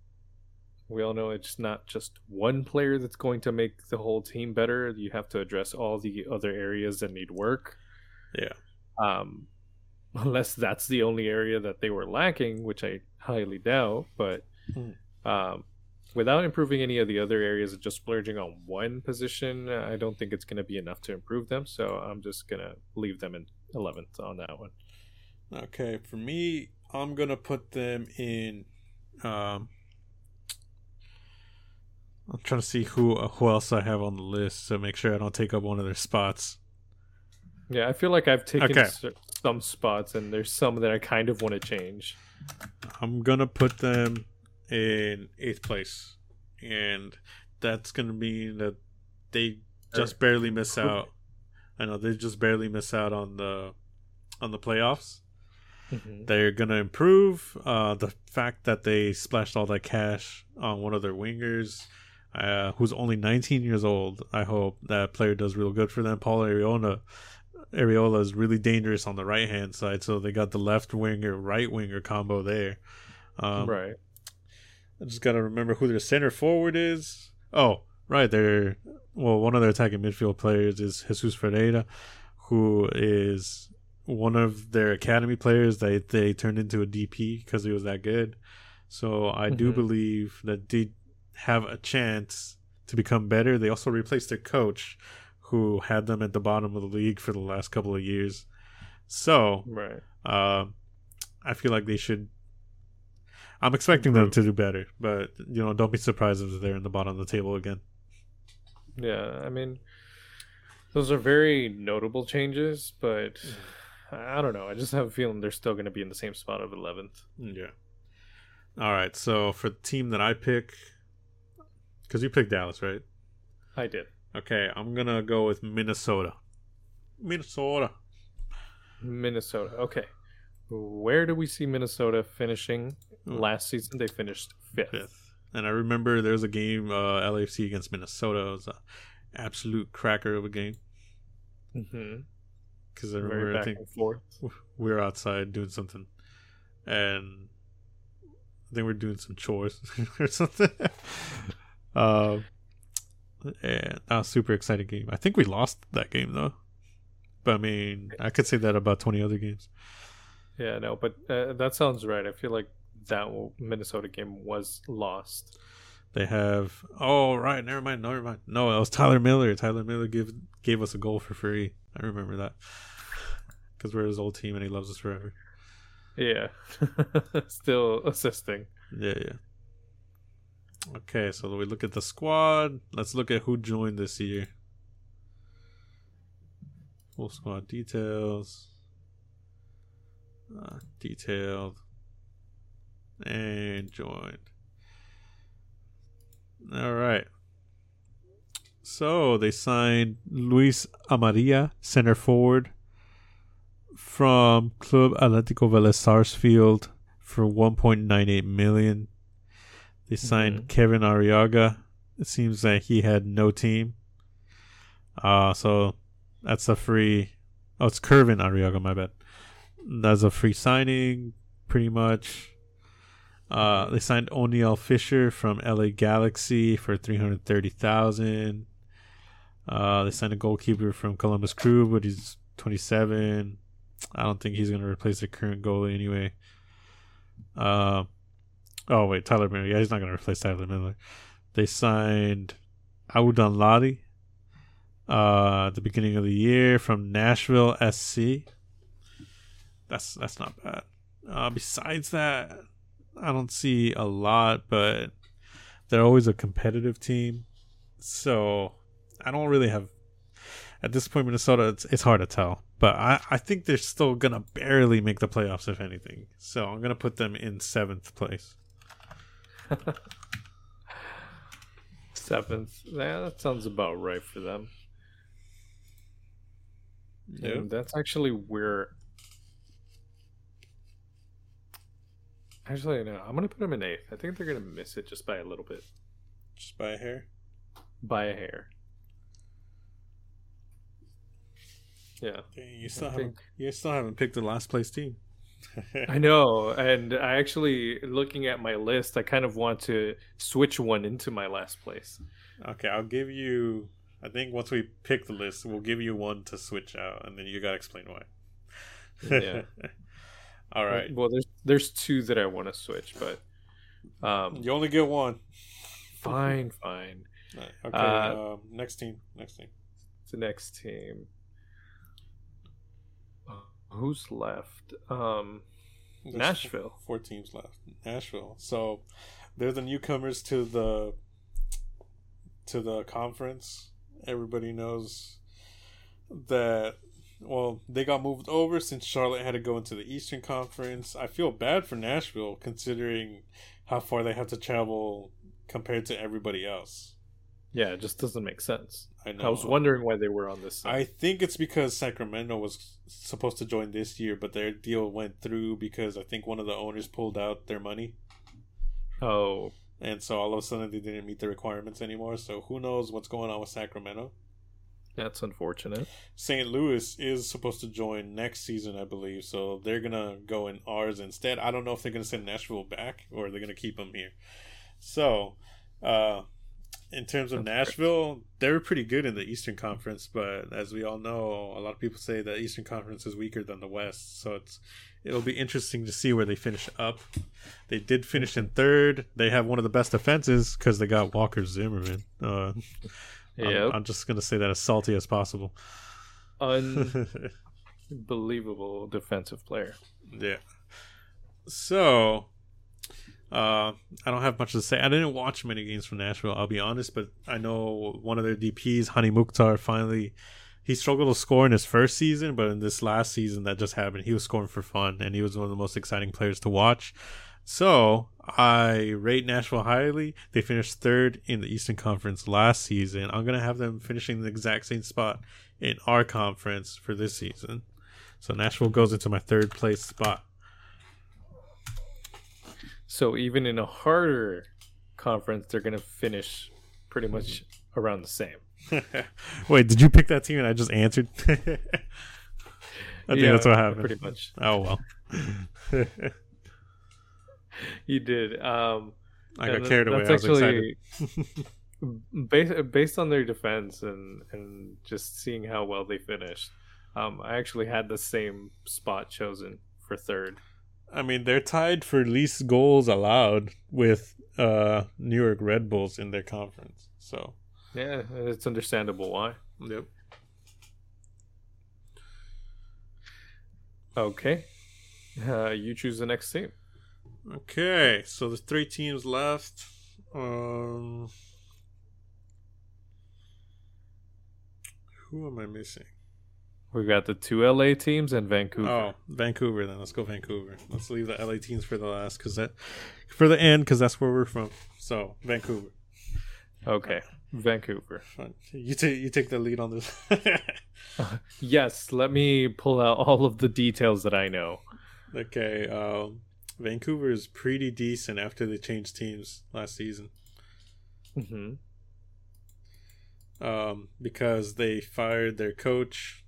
we all know it's not just one player that's going to make the whole team better. You have to address all the other areas that need work. Yeah, um, unless that's the only area that they were lacking, which I highly doubt. But Hmm. um, without improving any of the other areas, and just splurging on one position, I don't think it's going to be enough to improve them. So I'm just going to leave them in 11th on that one. Okay, for me, I'm gonna put them in. Um, I'm trying to see who who else I have on the list to make sure I don't take up one of their spots. Yeah, I feel like I've taken Okay. s- some spots, and there's some that I kind of want to change. I'm gonna put them in eighth place, and that's gonna mean that they just barely miss out. I know they just barely miss out on the on the playoffs. Mhm. They're gonna improve. Uh, the fact that they splashed all that cash on one of their wingers, uh, who's only 19 years old. I hope that player does real good for them. Paul Arriola, Arriola is really dangerous on the right hand side, so they got the left winger, right winger combo there. Um, right. I just gotta remember who their center forward is. Oh, right, they're well, one of their attacking midfield players is Jesus Ferreira, who is one of their academy players that they turned into a DP because he was that good. So I do Mhm. believe that they have a chance to become better. They also replaced their coach, who had them at the bottom of the league for the last couple of years. So Right. uh, I feel like they should. I'm expecting them to do better, but you know, don't be surprised if they're in the bottom of the table again. Yeah, I mean, those are very notable changes, but I don't know. I just have a feeling they're still going to be in the same spot of 11th. Yeah. All right. So for the team that I pick, because you picked Dallas, right? I did. Okay, I'm gonna go with Minnesota. Minnesota. Minnesota. Okay. Where do we see Minnesota finishing? Hmm. Last season, they finished fifth. Fifth. And I remember there was a game, uh, LAFC against Minnesota. It was, an absolute cracker of a game. Mm-hmm. Because I remember, I think we were outside doing something, and I think we are doing some chores or something. um, and that was a super exciting game. I think we lost that game though, but I mean, I could say that about twenty other games. Yeah, no, but uh, that sounds right. I feel like that Minnesota game was lost. They have. Oh right, never mind, never mind. No, it was Tyler Miller. Tyler Miller gave gave us a goal for free. I remember that because we're his old team and he loves us forever. Yeah, still assisting. Yeah, yeah. Okay, so we look at the squad. Let's look at who joined this year. Full squad details. Uh, detailed. And joined. All right. So they signed Luis Amarilla, center forward, from Club Atlético Vélez Sarsfield for 1.98 million. They signed Mhm. Kevin Arriaga. It seems that he had no team. Uh so that's a free Oh, it's Kervin Arriaga, my bad. That's a free signing, pretty much. Uh, they signed Oniel Fisher from LA Galaxy for three hundred thirty thousand. Uh, they signed a goalkeeper from Columbus Crew, but he's twenty seven. I don't think he's gonna replace the current goalie anyway. Uh, oh wait, Tyler Miller. Yeah, he's not gonna replace Tyler Miller. They signed Abu Danladi uh, at the beginning of the year from Nashville SC. That's that's not bad. Uh, besides that, I don't see a lot, but they're always a competitive team, so I don't really have. At this point, Minnesota, it's it's hard to tell, but I I think they're still gonna barely make the playoffs if anything. So I'm gonna put them in seventh place. Seventh. Yeah, that sounds about right for them. And that's actually where. Actually, no. I'm gonna put them in eighth. I think they're gonna miss it just by a little bit, just by a hair. by a hair. Yeah, Dang, you still I haven't think- you still haven't picked the last place team. I know. And I actually, looking at my list, I kind of want to switch one into my last place. Okay, I'll give you. I think once we pick the list, we'll give you one to switch out, and then you gotta explain why. Yeah. All right. Well, there's there's two that I want to switch, but um, You only get one. fine, fine. Okay. Uh, um, next team. Next team. the next team. Uh, Who's left? Um, There's Nashville. Four, four teams left. Nashville. So they're the newcomers to the to the conference. Everybody knows that. Well, they got moved over since Charlotte had to go into the Eastern Conference. I feel bad for Nashville considering how far they have to travel compared to everybody else. yeah, it just doesn't make sense. I know. I was wondering why they were on this. Side. I think it's because Sacramento was supposed to join this year, but their deal went through because I think one of the owners pulled out their money. oh, And so all of a sudden they didn't meet the requirements anymore. So who knows what's going on with Sacramento? That's unfortunate. St. Louis is supposed to join next season, I believe. So they're gonna go in ours instead. I don't know if they're gonna send Nashville back or they're gonna keep them here. So, uh, in terms of That's Nashville, they're pretty good in the Eastern Conference, but as we all know, a lot of people say the Eastern Conference is weaker than the West. So it's it'll be interesting to see where they finish up. They did finish in third. They have one of the best defenses because they got Walker Zimmerman. Uh, Yep. I'm, just gonna say that as salty as possible. Unbelievable defensive player. yeah. So, uh, I don't have much to say. I didn't watch many games from Nashville. I'll be honest, but I know one of their DPS, Hani Mukhtar, finally he struggled to score in his first season, but in this last season that just happened, he was scoring for fun, and he was one of the most exciting players to watch. So I rate Nashville highly. They finished third in the Eastern Conference last season. I'm gonna have them finishing the exact same spot in our conference for this season. So Nashville goes into my third place spot. So even in a harder conference, they're gonna finish pretty much around the same. Wait, did you pick that team and I just answered? I think Yeah, that's what happened. Pretty much. Oh well. You did. Um, I got carried away. I was excited. based based on their defense and and just seeing how well they finished. Um, I actually had the same spot chosen for third. I mean, they're tied for least goals allowed with uh New York Red Bulls in their conference. So, Yeah, it's understandable why. yep. Okay, uh, you choose the next team. Okay, so there's three teams left. Um, who am I missing? We got the two LA teams and Vancouver. Oh, Vancouver. Then let's go Vancouver. Let's leave the LA teams for the last, because that for the end, because that's where we're from. So Vancouver. Okay, Vancouver. You take you take the lead on this. Yes, let me pull out all of the details that I know. okay. Um, Vancouver is pretty decent after they changed teams last season. hmm Um, because they fired their coach.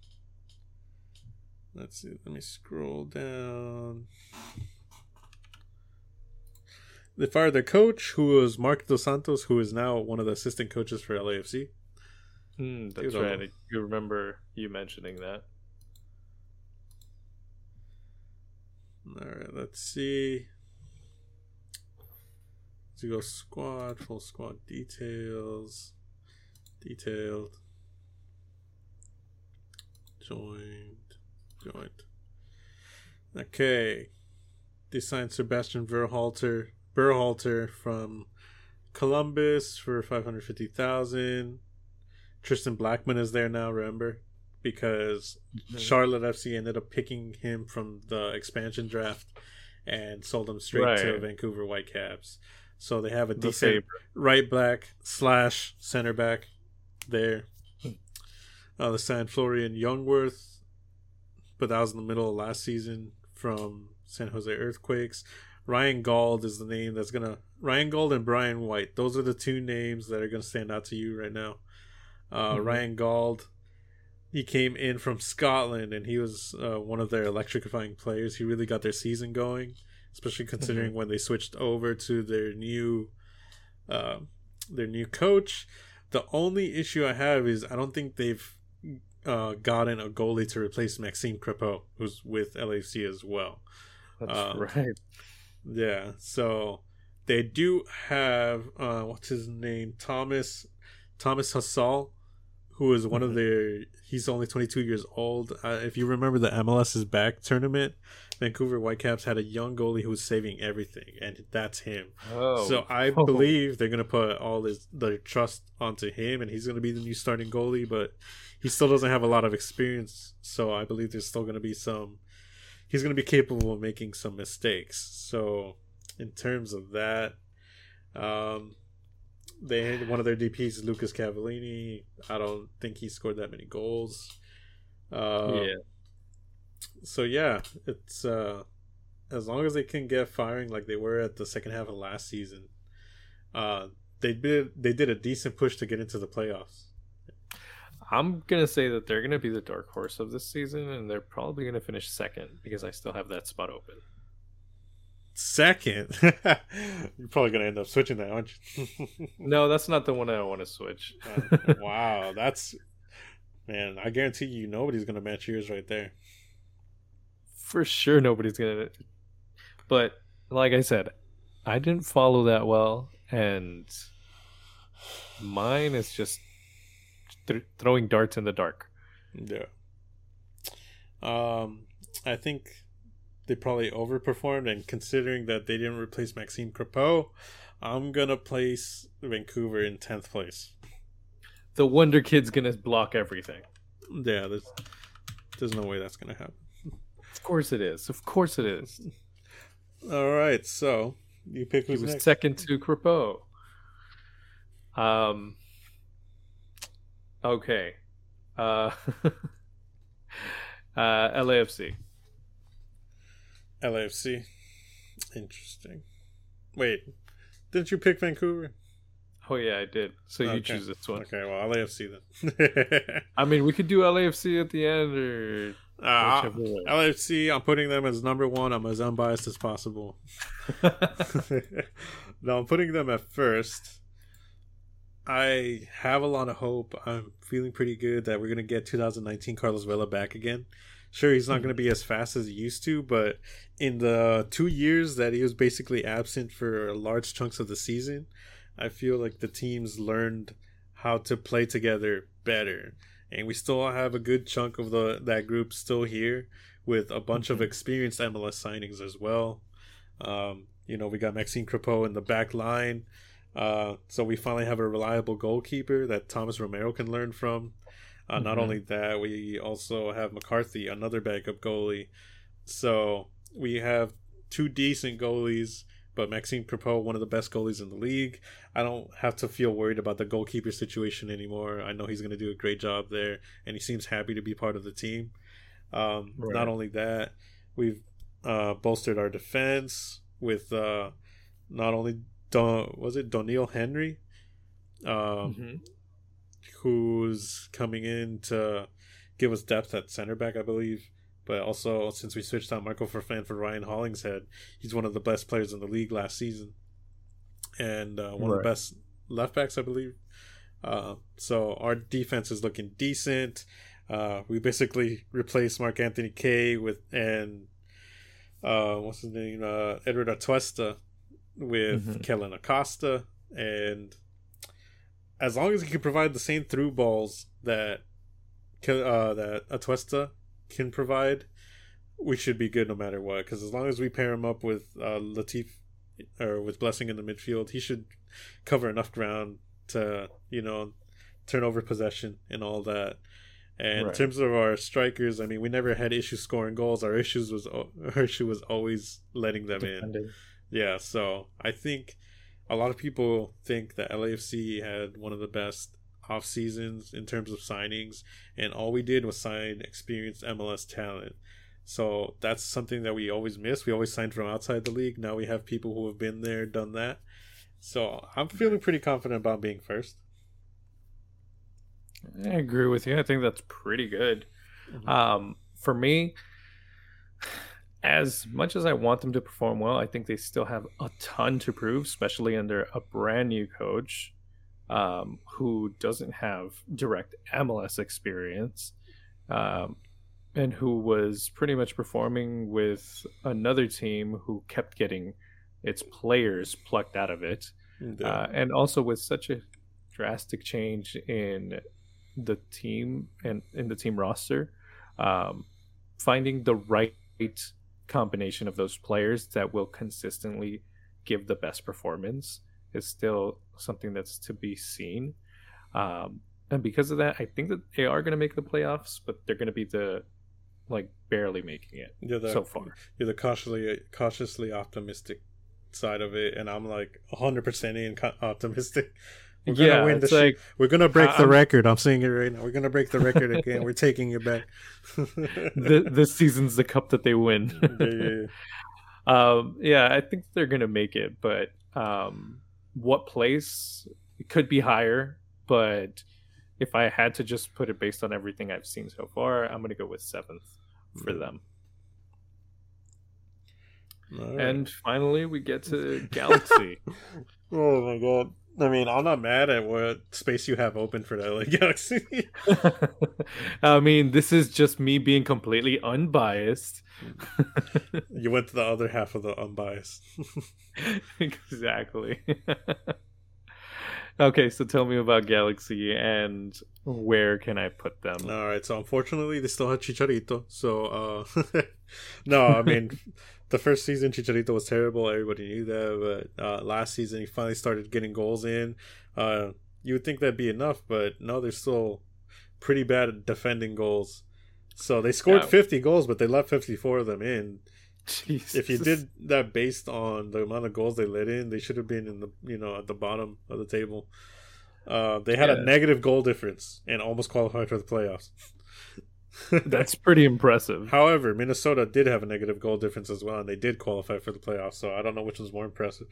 Let's see. Let me scroll down. They fired their coach, who was Marc Dos Santos, who is now one of the assistant coaches for LAFC. Mm, that's right. You remember you mentioning that. All right, let's see. Let's go squad, full squad details, detailed, joined, joined. Okay, they signed Sebastian Verhalter, Berhalter from Columbus for five hundred fifty thousand. Tristan Blackman is there now. Remember, because Charlotte FC ended up picking him from the expansion draft and sold him straight to Vancouver Whitecaps. So they have a The decent favorite. right back slash center back there. Uh, they signed Florian Jungwirth, but that was in the middle of last season from San Jose Earthquakes. Ryan Gauld is the name that's gonna Ryan Gauld and Brian White. Those are the two names that are gonna stand out to you right now. Uh, Mhm. Ryan Gauld, he came in from Scotland and he was uh, one of their electrifying players. He really got their season going, especially considering when they switched over to their new, uh, their new coach. The only issue I have is I don't think they've uh, gotten a goalie to replace Maxime Crepeau, who's with LAC as well. That's Um, right. Yeah, so they do have uh, what's his name, Thomas Thomas Hasal, who is one of Mhm. their. He's only 22 years old. Uh, if you remember the MLS is back tournament, Vancouver Whitecaps had a young goalie who was saving everything, and that's him. Oh, So I believe they're gonna put all this their trust onto him, and he's gonna be the new starting goalie. But he still doesn't have a lot of experience, so I believe there's still gonna be some. He's gonna be capable of making some mistakes. So in terms of that, um, they had one of their DPS is Lucas Cavallini. I don't think he scored that many goals. Uh, yeah. so yeah, it's uh as long as they can get firing like they were at the second half of last season, uh they did they did a decent push to get into the playoffs. I'm gonna say that they're gonna be the dark horse of this season, and they're probably gonna finish second because I still have that spot open. Second, you're probably gonna end up switching that, aren't you? No, that's not the one I want to switch. Uh, wow, that's man. I guarantee you, nobody's gonna match yours right there. For sure, nobody's gonna. But like I said, I didn't follow that well, and mine is just th- throwing darts in the dark. Yeah. Um, I think they probably overperformed, and considering that they didn't replace Maxime Crepeau, I'm gonna place Vancouver in tenth place. The Wonder Kid's gonna block everything. Yeah, there's there's no way that's gonna happen. Of course it is. Of course it is. All right, so you pick He was next. second to Crepeau. Um. Okay. Uh. uh. LAFC. LAFC. Interesting. Wait, didn't you pick Vancouver? Oh yeah, I did. So you Okay. choose this one. Okay, well, LAFC then. I mean, we could do LAFC at the end, or uh, whichever way. LAFC, I'm putting them as number one. I'm as unbiased as possible. no, I'm putting them at first. I have a lot of hope. I'm feeling pretty good that we're going to get 2019 Carlos Vela back again. Sure, he's not going to be as fast as he used to, but in the two years that he was basically absent for large chunks of the season, I feel like the teams learned how to play together better. And we still have a good chunk of the that group still here with a bunch of Mhm. experienced MLS signings as well. Um, you know, we got Maxime Crepeau in the back line. Uh, so we finally have a reliable goalkeeper that Thomas Romero can learn from. Uh, Not Mhm. only that, we also have McCarthy, another backup goalie. So we have two decent goalies, but Maxime Crepeau, one of the best goalies in the league. I don't have to feel worried about the goalkeeper situation anymore. I know he's going to do a great job there, and he seems happy to be part of the team. Um, Right. Not only that, we've uh, bolstered our defense with uh, not only Don, was it Doneil Henry, um, Mhm. Who's coming in to give us depth at center back, I believe. But also, since we switched out Michael Farfan for Ryan Hollingshead, he's one of the best players in the league last season, and uh, one of the best left backs, I believe. Uh, so our defense is looking decent. Uh, we basically replaced Mark Anthony Kaye with and uh, what's his name, uh, Eduard Atuesta with Mhm. Kellyn Acosta, and as long as he can provide the same through balls that uh, that Atuesta can provide, we should be good no matter what. Because as long as we pair him up with uh, Latif or with Blessing in the midfield, he should cover enough ground to you know turn over possession and all that. And in terms of our strikers, I mean, we never had issues scoring goals. Our issues was our issue was always letting them in. Yeah, so I think a lot of people think that LAFC had one of the best off seasons in terms of signings, and all we did was sign experienced MLS talent. So that's something that we always miss. We always signed from outside the league. Now we have people who have been there, done that. So I'm feeling pretty confident about being first. I agree with you. I think that's pretty good. Mhm. Um, for me, as much as I want them to perform well, I think they still have a ton to prove, especially under a brand new coach um, who doesn't have direct MLS experience um, and who was pretty much performing with another team who kept getting its players plucked out of it Yeah. uh, and also with such a drastic change in the team and in the team roster, um, finding the right combination of those players that will consistently give the best performance is still something that's to be seen. Um, and because of that, I think that they are going to make the playoffs, but they're going to be the like barely making it you're the, so far. You're the cautiously cautiously optimistic side of it, and I'm like 100 percent in co- optimistic. We're gonna yeah, win the it's shit. like We're gonna break I- the record. I'm saying it right now. We're gonna break the record again. We're taking it back. th- this season's the cup that they win. yeah, yeah, yeah. um yeah i think they're gonna make it but um what place it could be higher but if i had to just put it based on everything i've seen so far i'm gonna go with seventh for them All right. and finally we get to galaxy oh my god. I mean, I'm not mad at what space you have open for the LA Galaxy. i mean this is just me being completely unbiased you went to the other half of the unbiased. exactly okay so tell me about galaxy and where can i put them All right, so unfortunately, they still had Chicharito. So, uh, no, I mean, the first season Chicharito was terrible. Everybody knew that. But uh, last season, he finally started getting goals in. Uh, you would think that'd be enough, but no, they're still pretty bad at defending goals. So they scored Yeah. 50 goals, but they let 54 of them in. Jesus. If you did that based on the amount of goals they let in, they should have been in the you know at the bottom of the table. Uh, they had Yeah. a negative goal difference and almost qualified for the playoffs. That's pretty impressive. However, Minnesota did have a negative goal difference as well, and they did qualify for the playoffs. So I don't know which was more impressive.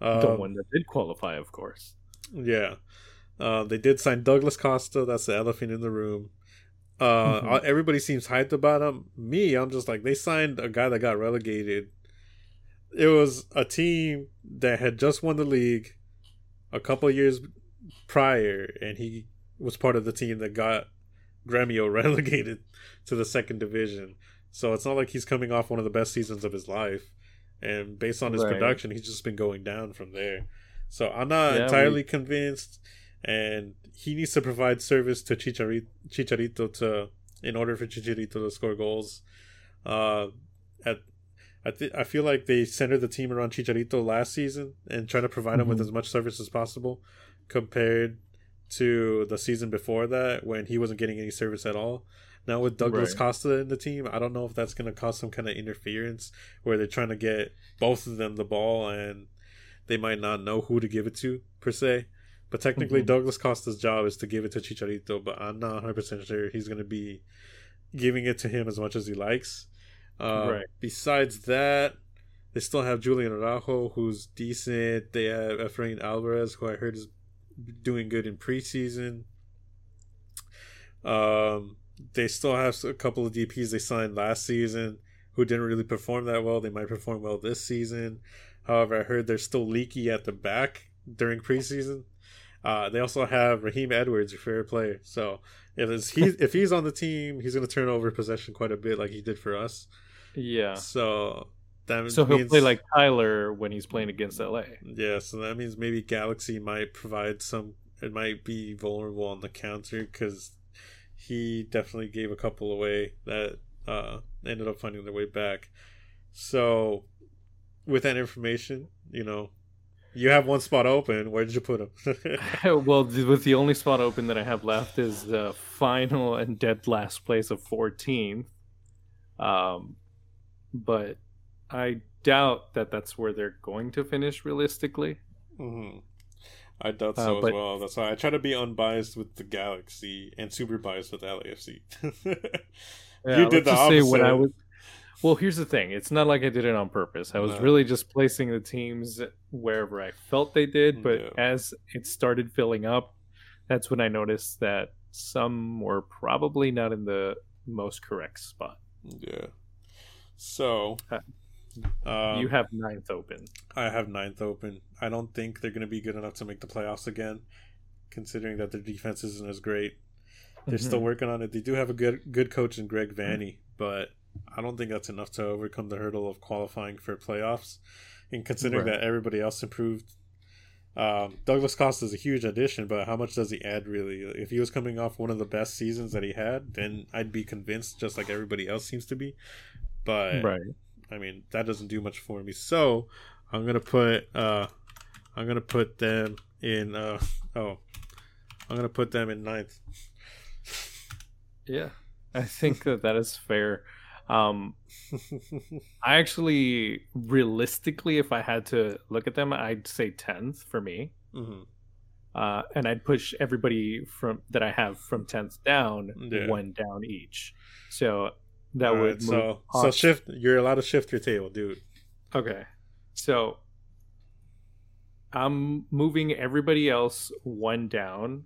Um, the one that did qualify, of course. Yeah. Uh, they did sign Douglas Costa. That's the elephant in the room. Uh, mm-hmm. Everybody seems hyped about him. Me, I'm just like, they signed a guy that got relegated. It was a team that had just won the league a couple years prior, and he was part of the team that got Gremio relegated to the second division. So it's not like he's coming off one of the best seasons of his life. And based on his right. production, he's just been going down from there. So I'm not yeah, entirely we... convinced and he needs to provide service to Chicharito, Chicharito to in order for Chicharito to score goals. Uh, at I th- I feel like they centered the team around Chicharito last season and trying to provide mm-hmm. him with mm-hmm. as much service as possible, compared to the season before that when he wasn't getting any service at all. Now with Douglas right. Costa in the team, I don't know if that's going to cause some kind of interference where they're trying to get both of them the ball and they might not know who to give it to per se. But technically, mm-hmm. Douglas Costa's job is to give it to Chicharito, but I'm not 100% sure he's going to be giving it to him as much as he likes. Uh, right. Besides that, they still have Julian Araujo, who's decent. They have Efrain Alvarez, who I heard is doing good in preseason. Um, they still have a couple of DPs they signed last season who didn't really perform that well. They might perform well this season. However, I heard they're still leaky at the back during preseason. Uh, they also have Raheem Edwards, your favorite player. So if he if he's on the team, he's going to turn over possession quite a bit, like he did for us. Yeah. So that so means, he'll play like Tyler when he's playing against LA. Yeah. So that means maybe Galaxy might provide some. It might be vulnerable on the counter because he definitely gave a couple away that uh, ended up finding their way back. So with that information, you know, you have one spot open. Where did you put him? well, with the only spot open that I have left is the final and dead last place of 14th. Um, but I doubt that that's where they're going to finish realistically. Mm-hmm. I doubt uh, so uh, but, as well. That's why I try to be unbiased with the Galaxy and super biased with LAFC. yeah, you did the opposite. When I was well, here's the thing. It's not like I did it on purpose. I was no. really just placing the teams wherever I felt they did. But yeah. as it started filling up, that's when I noticed that some were probably not in the most correct spot. Yeah. So. Uh, um, you have ninth open. I have ninth open. I don't think they're going to be good enough to make the playoffs again, considering that their defense isn't as great. They're mm-hmm. still working on it. They do have a good good coach in Greg mm-hmm. but I don't think that's enough to overcome the hurdle of qualifying for playoffs. And considering right. that everybody else improved, um, Douglas Costa is a huge addition, but how much does he add really? If he was coming off one of the best seasons that he had, then I'd be convinced, just like everybody else seems to be. But right. I mean, that doesn't do much for me. So I'm gonna put uh, I'm gonna put them in uh, oh, I'm gonna put them in ninth. Yeah, I think that that is fair. Um, I actually, realistically, if I had to look at them, I'd say tenth for me. Mm-hmm. Uh, and I'd push everybody from that I have from tenth down yeah. one down each. So that All would right, so so shift. You're allowed to shift your table, dude. Okay, so I'm moving everybody else one down.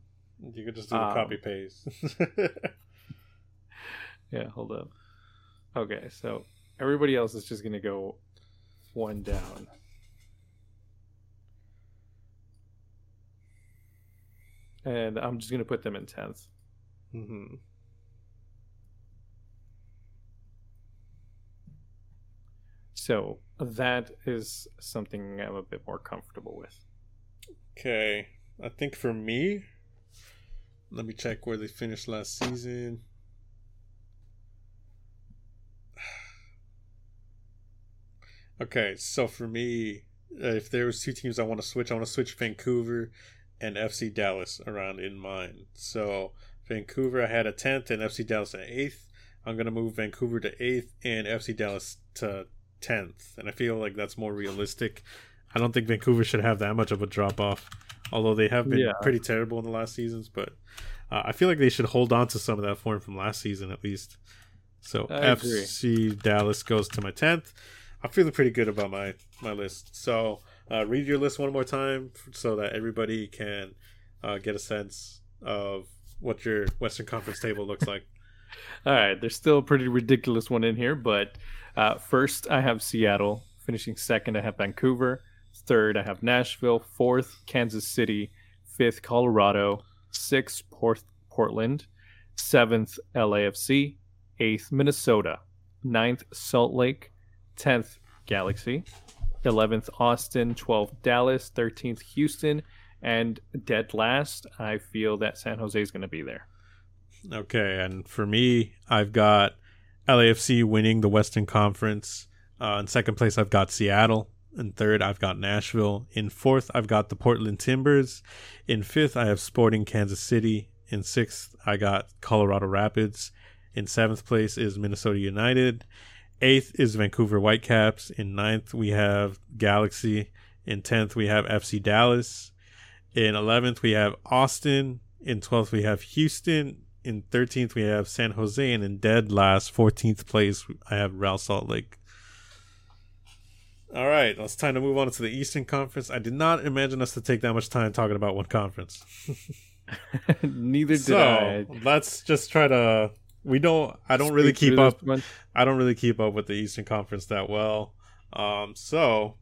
You could just do the um, copy paste. yeah, hold up. Okay, so everybody else is just going to go one down. And I'm just going to put them in 10th. Mm-hmm. So that is something I'm a bit more comfortable with. Okay. I think for me, let me check where they finished last season. Okay, so for me, uh, if there was two teams I want to switch, I want to switch Vancouver and FC Dallas around in mine. So Vancouver, I had a tenth, and FC Dallas an eighth. I'm gonna move Vancouver to eighth and FC Dallas to tenth, and I feel like that's more realistic. I don't think Vancouver should have that much of a drop off, although they have been yeah. pretty terrible in the last seasons. But uh, I feel like they should hold on to some of that form from last season at least. So I FC agree. Dallas goes to my tenth. I'm feeling pretty good about my my list. So uh, read your list one more time so that everybody can uh, get a sense of what your Western Conference table looks like. All right, there's still a pretty ridiculous one in here, but uh, first I have Seattle. Finishing second, I have Vancouver. Third, I have Nashville. Fourth, Kansas City. Fifth, Colorado. Sixth, Port- Portland. Seventh, LAFC. Eighth, Minnesota. Ninth, Salt Lake. Tenth, Galaxy. 11th, Austin. 12th, Dallas. 13th, Houston. And dead last, I feel that San Jose is going to be there. Okay, and for me, I've got LAFC winning the Western Conference. Uh, in second place, I've got Seattle. In third, I've got Nashville. In fourth, I've got the Portland Timbers. In fifth, I have Sporting Kansas City. In sixth, I got Colorado Rapids. In seventh place is Minnesota United. Eighth is Vancouver Whitecaps. In ninth, we have Galaxy. In tenth, we have FC Dallas. In eleventh, we have Austin. In twelfth, we have Houston. In thirteenth, we have San Jose, and in dead last, fourteenth place, I have Real Salt Lake. All right, it's time to move on to the Eastern Conference. I did not imagine us to take that much time talking about one conference. Neither did so I. let's just try to. We don't. I don't really keep up. I don't really keep up with the Eastern Conference that well. Um. So.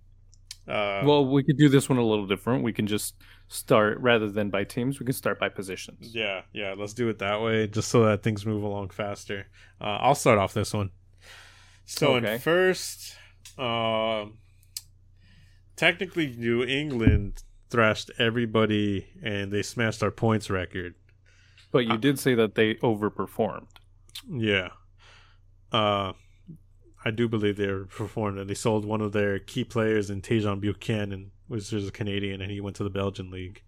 Uh, Well, we could do this one a little different. We can just start rather than by teams. We can start by positions. Yeah, yeah. Let's do it that way, just so that things move along faster. Uh, I'll start off this one. So Okay. in first, um, technically New England thrashed everybody, and they smashed our points record. But you Uh, did say that they overperformed. Yeah. Uh, I do believe they performed, and they sold one of their key players in Tajon Buchanan, which is a Canadian, and he went to the Belgian league.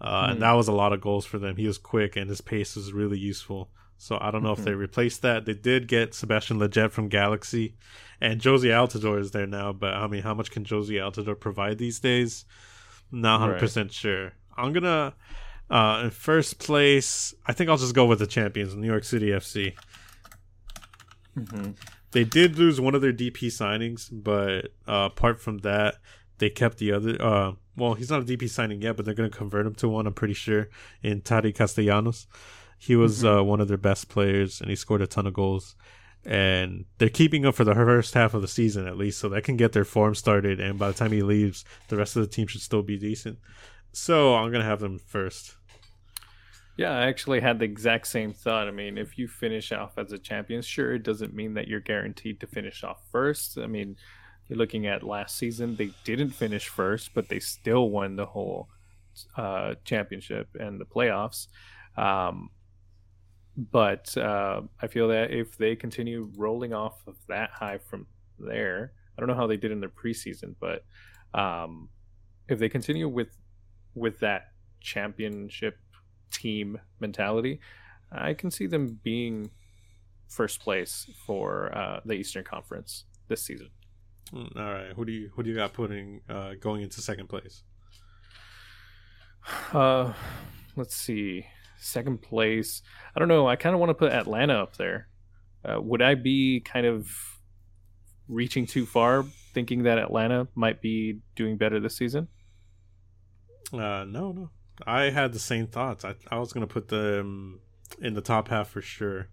Uh, Hmm. And that was a lot of goals for them. He was quick, and his pace was really useful. So I don't know if Mhm. they replaced that. They did get Sebastian Lletget from Galaxy, and Jozy Altidore is there now. But I mean, how much can Jozy Altidore provide these days? Not hundred percent sure. I'm gonna uh, in first place. I think I'll just go with the champions, New York City FC. Mm-hmm. They did lose one of their DP signings, but uh, apart from that, they kept the other. Uh, well, he's not a DP signing yet, but they're going to convert him to one. I'm pretty sure in Taty Castellanos. He was Mhm. uh, one of their best players, and he scored a ton of goals. And they're keeping him for the first half of the season at least, so that can get their form started. And by the time he leaves, the rest of the team should still be decent. So I'm gonna have them first. Yeah, I actually had the exact same thought. I mean, if you finish off as a champion, sure, it doesn't mean that you're guaranteed to finish off first. I mean, you're looking at last season, they didn't finish first, but they still won the whole uh, championship and the playoffs. Um, but uh, I feel that if they continue rolling off of that high from there, I don't know how they did in their preseason, but um, if they continue with with that championship team mentality, I can see them being first place for uh, the Eastern Conference this season. Mm, All right, who do you who do you got putting uh, going into second place? Uh, let's see, second place. I don't know. I kind of want to put Atlanta up there. Uh, would I be kind of reaching too far, thinking that Atlanta might be doing better this season? Uh, no, no. I had the same thoughts. I I was gonna put them in the top half for sure.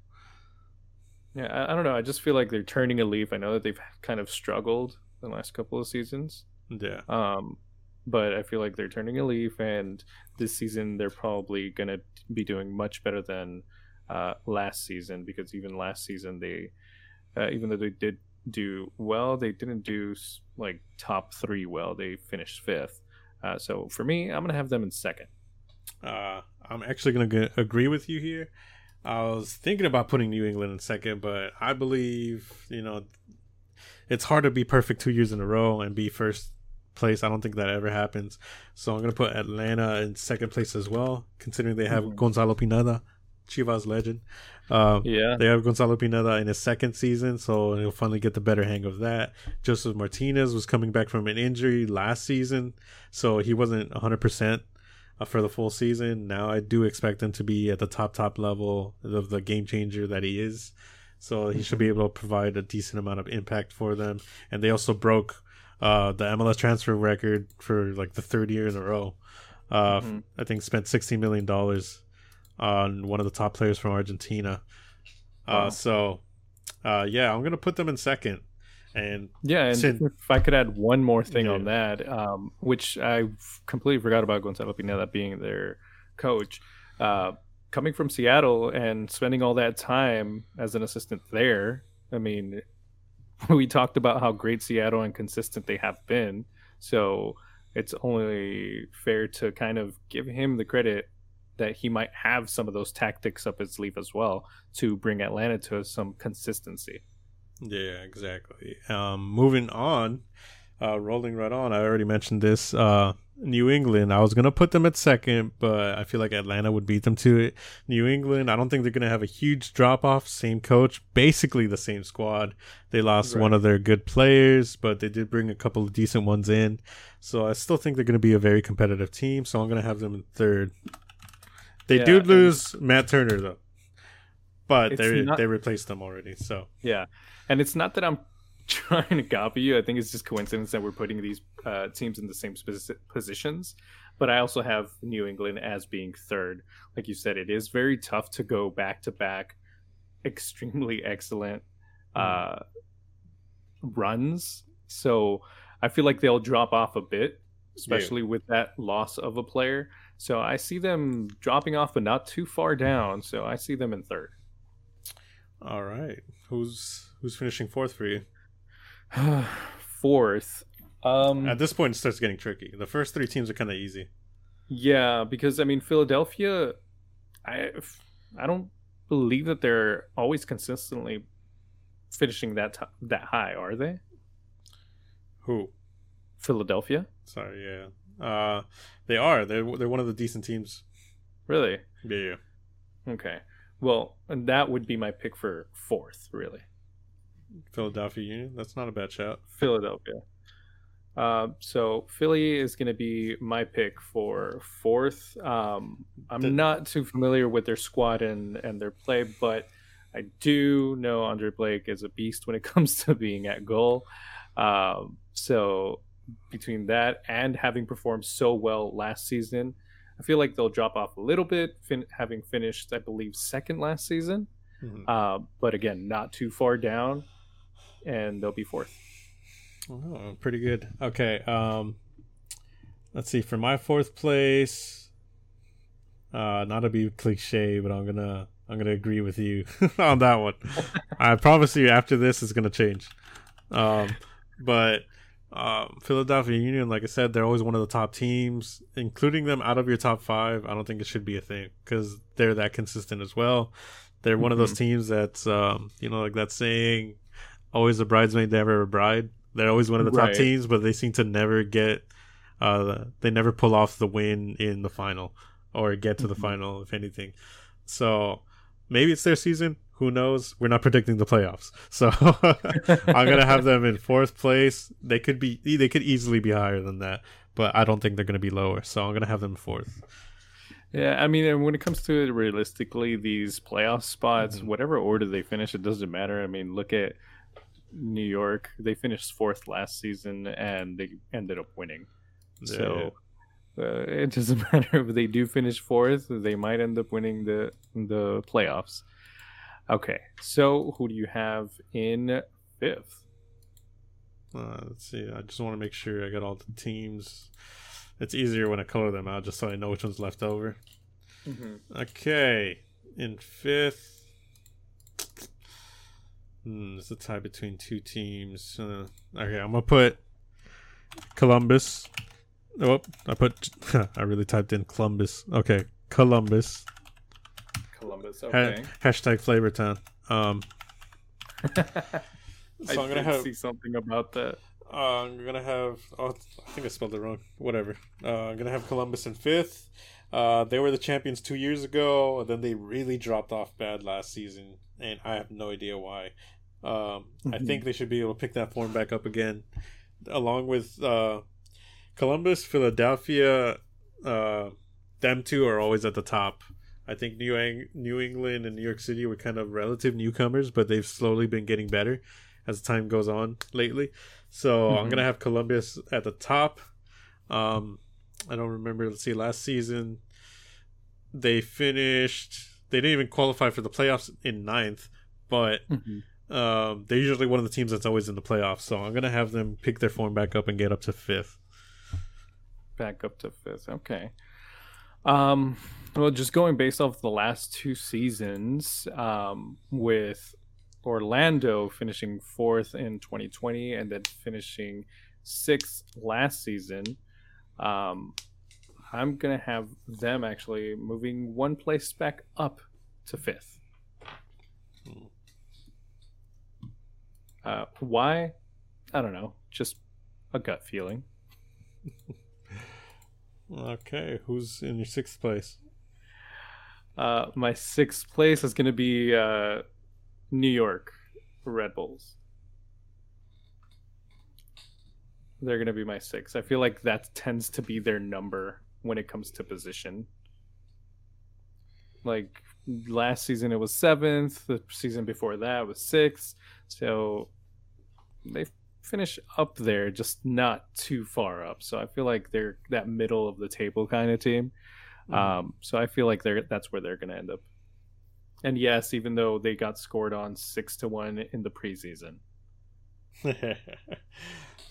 Yeah, I, I don't know. I just feel like they're turning a leaf. I know that they've kind of struggled the last couple of seasons. Yeah. Um, but I feel like they're turning a leaf, and this season they're probably gonna be doing much better than uh, last season because even last season they, uh, even though they did do well, they didn't do like top three well. They finished fifth. Uh, so for me, I'm gonna have them in second. Uh, I'm actually gonna agree with you here. I was thinking about putting New England in second, but I believe you know it's hard to be perfect two years in a row and be first place. I don't think that ever happens. So I'm gonna put Atlanta in second place as well, considering they have Mhm. Gonzalo Pineda, Chivas legend. Um, Yeah, They have Gonzalo Pineda in his second season, so he'll finally get the better hang of that. Josef Martinez was coming back from an injury last season, so he wasn't 100% uh, for the full season. Now I do expect him to be at the top, top level of the game changer that he is. So he should be able to provide a decent amount of impact for them. And they also broke uh, the MLS transfer record for like the third year in a row. Uh, Mhm. I think spent sixteen million dollars on one of the top players from Argentina. Wow. Uh, so, uh, yeah, I'm gonna put them in second. And Yeah, and Sin- if I could add one more thing on that, um, which I completely forgot about Gonzalo Pineda being their coach. Uh, coming from Seattle and spending all that time as an assistant there, I mean, we talked about how great Seattle and consistent they have been. So it's only fair to kind of give him the credit that he might have some of those tactics up his sleeve as well to bring Atlanta to some consistency. Yeah, exactly. Um, moving on, uh, rolling right on. I already mentioned this. Uh, New England. I was gonna put them at second, but I feel like Atlanta would beat them to it. New England. I don't think they're gonna have a huge drop off. Same coach, basically the same squad. They lost Right. one of their good players, but they did bring a couple of decent ones in. So I still think they're gonna be a very competitive team. So I'm gonna have them in third. They Yeah, do lose Matt Turner though, but It's they not- they replaced them already. So Yeah, and it's not that I'm trying to copy you. I think it's just coincidence that we're putting these uh, teams in the same positions. But I also have New England as being third. Like you said, it is very tough to go back to back, extremely excellent uh, runs. So I feel like they'll drop off a bit, especially with that loss of a player. So I see them dropping off, but not too far down. So I see them in third. All right. Who's who's finishing fourth for you? Fourth. Um, At this point, it starts getting tricky. The first three teams are kind of easy. yeah, because I mean Philadelphia, I I don't believe that they're always consistently finishing that t- that high, are they? Who? Philadelphia, Sorry, yeah. Uh, they are. They're they're one of the decent teams. really? Yeah, yeah. Okay. Well, and that would be my pick for fourth, really. Philadelphia Union. That's not a bad shout. Philadelphia. Uh, so Philly is going to be my pick for fourth. Um, I'm The- not too familiar with their squad and and their play, but I do know Andre Blake is a beast when it comes to being at goal. Um, so between that and having performed so well last season, I feel like they'll drop off a little bit, fin- having finished, I believe, second last season. Mhm. Uh, but again, not too far down, and they'll be fourth. Oh, pretty good. Okay. Um, let's see. For my fourth place, uh, not to be cliche, but I'm gonna I'm gonna agree with you on that one. I promise you, after this, it's gonna change. Um, but um, Philadelphia Union, like I said, they're always one of the top teams. Including them out of your top five, I don't think it should be a thing because they're that consistent as well. They're one of those teams that's, um, you know, like that saying, always a bridesmaid, never a bride. They're always one of the top teams, but they seem to never get, uh, they never pull off the win in the final or get to the Mhm. final, if anything. So maybe it's their season. Who knows? We're not predicting the playoffs, so I'm gonna have them in fourth place. They could be, they could easily be higher than that, but I don't think they're gonna be lower. So I'm gonna have them fourth. Yeah, I mean, when it comes to it, realistically, these playoff spots, Mhm. whatever order they finish, it doesn't matter. I mean, look at New York; they finished fourth last season, and they ended up winning. So uh, it doesn't matter if they do finish fourth; they might end up winning the the playoffs. Okay, so who do you have in fifth? Uh, let's see. I just want to make sure I got all the teams. It's easier when I color them out, just so I know which one's left over. Okay, in fifth. Hmm, it's a tie between two teams. Uh, okay, I'm gonna put Columbus. Oh, I put. I really typed in Columbus. Okay, Columbus. Columbus. Ha- Okay. hashtag Flavortown. Um, so I I'm gonna have. see something about that. Uh, I'm gonna have. Oh, I think I spelled it wrong. Whatever. Uh, I'm gonna have Columbus in fifth. Uh, they were the champions two years ago, and then they really dropped off bad last season, and I have no idea why. Um, I Mhm. think they should be able to pick that form back up again, along with uh, Columbus, Philadelphia. Uh, them two are always at the top. I think New Eng- New England and New York City were kind of relative newcomers, but they've slowly been getting better. as time goes on lately. So I'm Mhm. gonna have Columbus at the top. Um, I don't remember. Let's see. Last season, they finished. They didn't even qualify for the playoffs in ninth, but um, they're usually one of the teams that's always in the playoffs. So I'm gonna have them pick their form back up and get up to fifth. Back up to fifth. Okay. Um, well, just going based off the last two seasons, um, with Orlando finishing fourth in 2020 and then finishing sixth last season, um, I'm gonna have them actually moving one place back up to fifth. Uh, why? I don't know. Just a gut feeling. Okay, who's in your sixth place? Uh, my sixth place is going to be uh, New York Red Bulls. They're going to be my six. I feel like that tends to be their number when it comes to position. Like last season, it was seventh. The season before that was sixth. So they finish up there, just not too far up. So I feel like they're that middle of the table kind of team. Um, so I feel like they're that's where they're going to end up. And yes, even though they got scored on six to one in the preseason.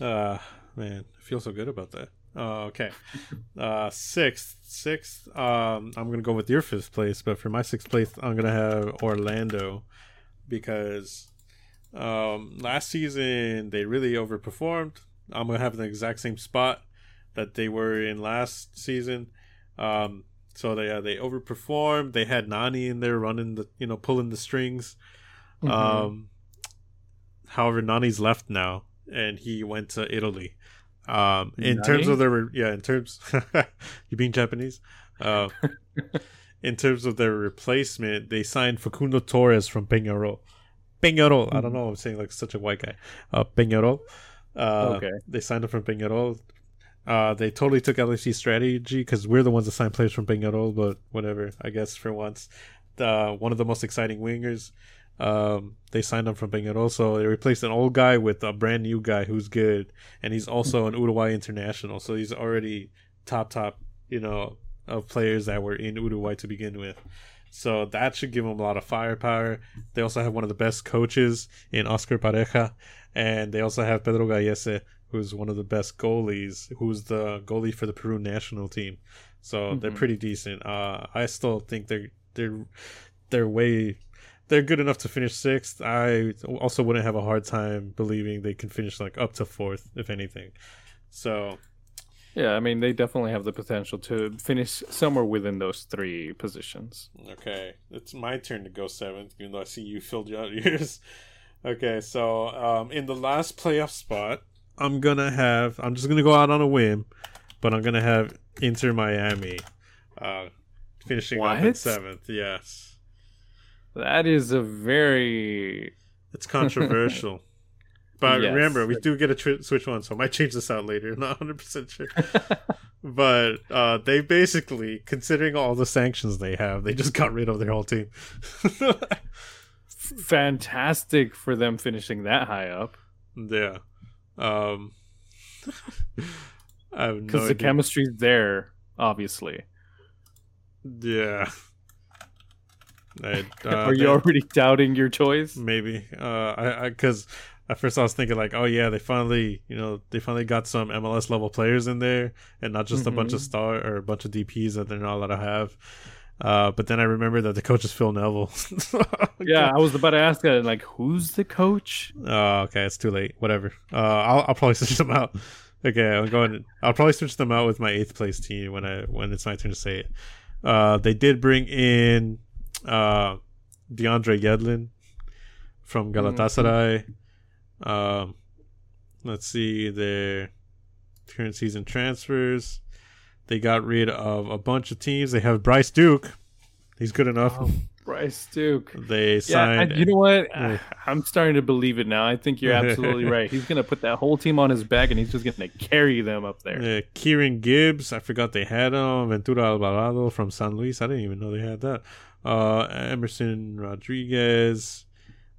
uh man, I feel so good about that. Uh, okay, uh, sixth, sixth. Um, I'm gonna go with your fifth place, but for my sixth place, I'm gonna have Orlando because um, last season they really overperformed. I'm gonna have the exact same spot that they were in last season. Um, so they uh, they overperformed. They had Nani in there running the you know pulling the strings. Mm-hmm. Um, however, Nani's left now, and he went to Italy. Um, in terms of their yeah, in terms you being Japanese, uh, in terms of their replacement, they signed Facundo Torres from Peñarol. Peñarol, I don't know, I'm saying like such a white guy. Uh, Peñarol. Uh, Okay. They signed him from Peñarol. Uh, they totally took LAC strategy because we're the ones that signed players from Peñarol, but whatever. I guess for once, one of the most exciting wingers. Um, they signed him from Peñarol, so they replaced an old guy with a brand new guy who's good, and he's also an Uruguay international, so he's already top top, you know, of players that were in Uruguay to begin with. So that should give them a lot of firepower. They also have one of the best coaches in Oscar Pareja, and they also have Pedro Gallese, who's one of the best goalies, who's the goalie for the Peru national team. So they're Mhm. pretty decent. Uh, I still think they're they're they're way they're good enough to finish sixth. I also wouldn't have a hard time believing they can finish like up to fourth, if anything. So Yeah, I mean they definitely have the potential to finish somewhere within those three positions. Okay, it's my turn to go seventh, even though I see you filled out yours. Okay, so um, in the last playoff spot, I'm gonna have. I'm just gonna go out on a whim, but I'm gonna have Inter Miami, uh, finishing up at seventh. Yes, That is a very it's controversial. But Yes. remember, we do get a tr- switch one, so I might change this out later. Not 100 percent sure. but uh, they basically, considering all the sanctions they have, they just got rid of their whole team. fantastic for them finishing that high up Yeah. Um I have no because the idea. chemistry's there, obviously. yeah. I, uh, Are you they- already doubting your choice? maybe uh I I cuz at first I was thinking like, oh yeah, they finally, you know, they finally got some MLS level players in there and not just a bunch of Mhm. star or a bunch of DPs that they're not allowed to have. Uh, but then I remember that the coach is Phil Neville. Yeah, I was about to ask that. Like, who's the coach? Oh, okay, it's too late. Whatever. Uh, I'll I'll probably switch them out. Okay, I'm going. I'll probably switch them out with my eighth place team when I when it's my turn to say it. Uh, they did bring in uh, DeAndre Yedlin from Galatasaray. Um, let's see their current season transfers. They got rid of a bunch of teams. They have Bryce Duke. He's good enough. Oh, Bryce Duke. They Yeah, signed. I, you know what? Yeah. I'm starting to believe it now. I think you're absolutely right. He's gonna put that whole team on his back, and he's just gonna carry them up there. Uh, Kieran Gibbs, I forgot they had him. Ventura Alvarado from San Luis, I didn't even know they had that. Uh, Emerson Rodriguez,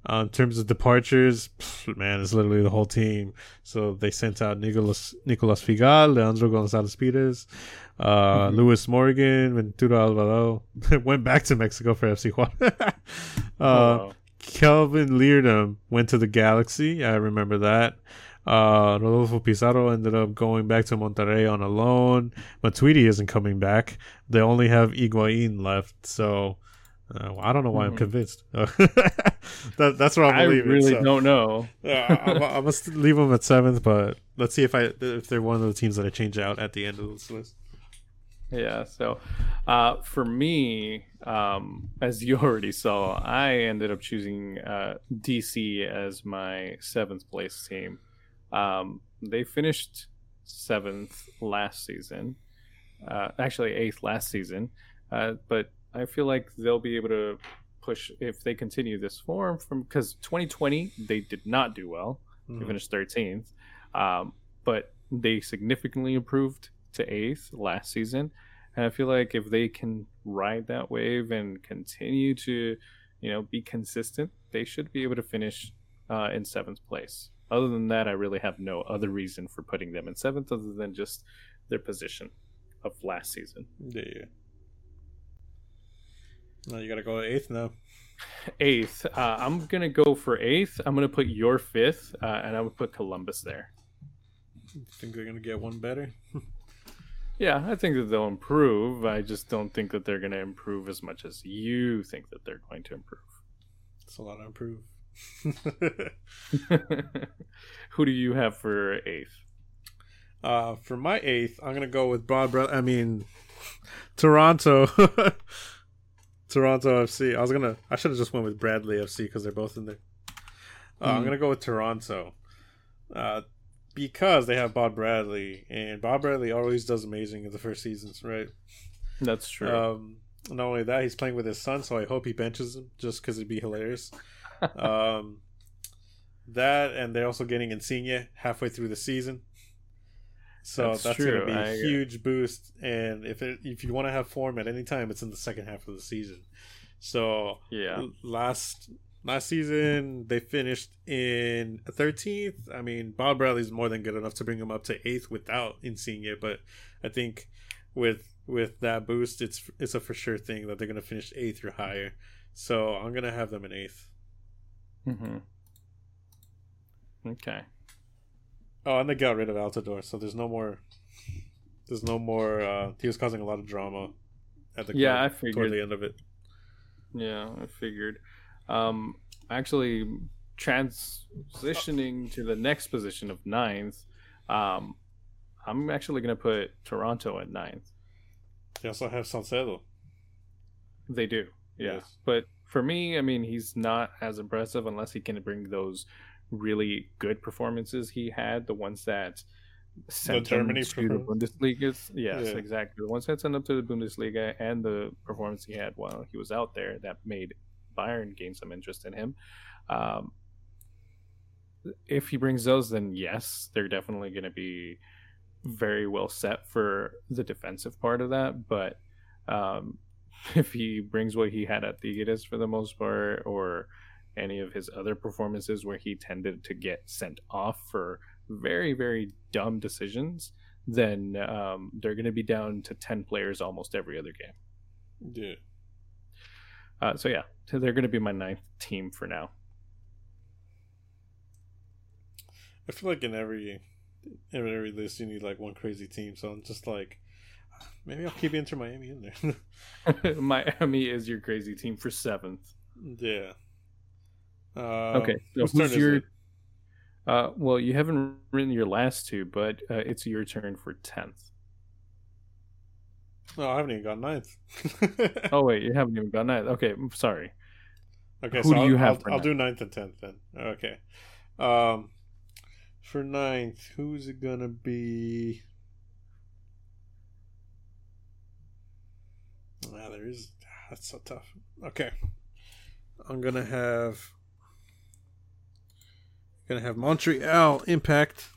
Uh, in terms of departures, man, it's literally the whole team. So they sent out Nicolas Nicolas Figal, Leandro Gonzalez Pires, uh, mm-hmm. Lewis Morgan, Ventura Alvarado went back to Mexico for FC Juarez. uh, oh, wow. Kelvin Leerdam went to the Galaxy. I remember that. Uh, Rodolfo Pizarro ended up going back to Monterrey on a loan. Matuidi isn't coming back. They only have Higuain left. So uh, I don't know why mm-hmm. I'm convinced. that, that's what I'm I believing. I really so. don't know. I, I, must leave them at seventh, but let's see if I if they're one of the teams that I change out at the end of this list. Yeah. So, uh, for me, um, as you already saw, I ended up choosing uh, DC as my seventh place team. Um, they finished seventh last season, uh, actually eighth last season, uh, but I feel like they'll be able to push if they continue this form from because 2020 they did not do well. Mm. They finished 13th, um, but they significantly improved to eighth last season. And I feel like if they can ride that wave and continue to, you know, be consistent, they should be able to finish uh, in seventh place. Other than that, I really have no other reason for putting them in seventh other than just their position of last season. Yeah. Now you gotta go eighth now. Eighth. Uh, I'm gonna go for eighth. I'm gonna put your fifth, uh, and I would put Columbus there. Think they're gonna get one better? yeah, I think that they'll improve. I just don't think that they're gonna improve as much as you think that they're going to improve. It's a lot to improve. Who do you have for eighth? Uh, for my eighth, I'm gonna go with Broad. I mean, Toronto. Toronto FC. I was gonna. I should have just went with Bradley FC because they're both in there. Uh, mm. I'm hmm. gonna go with Toronto, uh, because they have Bob Bradley, and Bob Bradley always does amazing in the first seasons, right? That's true. Um, not only that, he's playing with his son, so I hope he benches him just because it'd be hilarious. um, that and they're also getting Insigne halfway through the season. So that's, that's going to be a huge boost. And if it, if you want to have form at any time, it's in the second half of the season. So yeah, last last season they finished in 13th. I mean, Bob Bradley's more than good enough to bring them up to eighth without Insigne, but I think with with that boost, it's it's a for sure thing that they're going to finish eighth or higher. So I'm going to have them in 8th Mm-hmm. Okay. Oh, and they got rid of Altidore, so there's no more. There's no more. Uh, he was causing a lot of drama at the yeah, I figured toward the end of it. Yeah, I figured. Um, actually, transitioning to the next position of ninth, um, I'm actually going to put Toronto at ninth. They also have Salcedo. They do, yeah. Yes. But for me, I mean, he's not as impressive unless he can bring those really good performances he had, the ones that sent the Germany to the Bundesliga. Yes, yeah. exactly. The ones that sent him to the Bundesliga and the performance he had while he was out there that made Bayern gain some interest in him. Um, if he brings those, then yes, they're definitely going to be very well set for the defensive part of that. But um, if he brings what he had at the Tigres for the most part, or any of his other performances where he tended to get sent off for very, very dumb decisions, then um, they're going to be down to 10 players almost every other game. Yeah. Uh, so, yeah, so they're going to be my ninth team for now. I feel like in every in every list you need like one crazy team, so I'm just like maybe I'll keep Inter Miami in there. Miami is your crazy team for seventh. Yeah. Uh, okay, so who's your? Uh, well, you haven't written your last two, but uh, it's your turn for tenth. No, I haven't even got ninth. oh wait, you haven't even got ninth. Okay, I'm sorry. Okay, who so do I'll, you have? I'll, I'll do ninth and tenth then. Okay. Um, for ninth, who's it gonna be? Ah, there is. That's so tough. Okay, I'm gonna have Gonna have Montreal Impact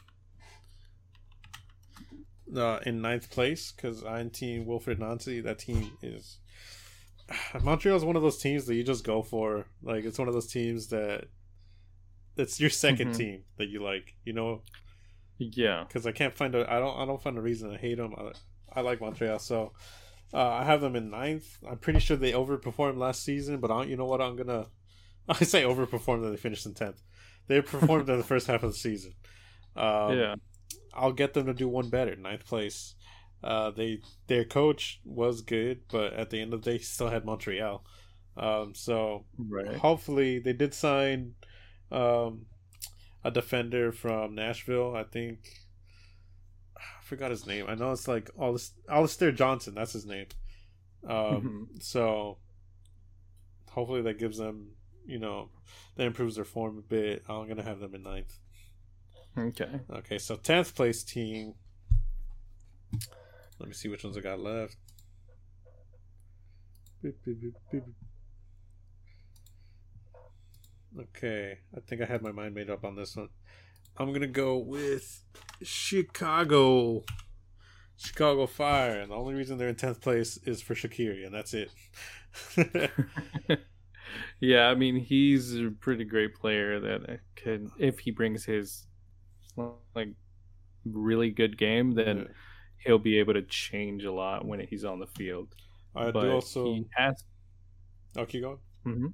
uh, in ninth place because I'm team Wilfried Nancy. That team is Montreal is one of those teams that you just go for. Like it's one of those teams that it's your 2nd Mhm. team that you like. You know, Yeah. because I can't find a. I don't. I don't find a reason to hate them. I, I like Montreal, so uh, I have them in ninth. I'm pretty sure they overperformed last season, but I don't, you know what? I'm gonna. I say overperformed and they finished in tenth. They performed in the first half of the season. Um, yeah. I'll get them to do one better, ninth place. Uh, they their coach was good, but at the end of the day, he still had Montreal. Um, so Right. hopefully they did sign um, a defender from Nashville. I think I forgot his name. I know it's like Alis- Alistair Johnston. That's his name. Um, So hopefully that gives them, you know, that improves their form a bit. I'm gonna have them in ninth. Okay. Okay, so tenth place team. Let me see which ones I got left. Okay, I think I had my mind made up on this one. I'm gonna go with Chicago. Chicago Fire, and the only reason they're in tenth place is for Shaqiri, and that's it. yeah, I mean he's a pretty great player that can if he brings his like really good game, then Yeah. he'll be able to change a lot when he's on the field. I but do also. he has. Oh, keep going. mhm.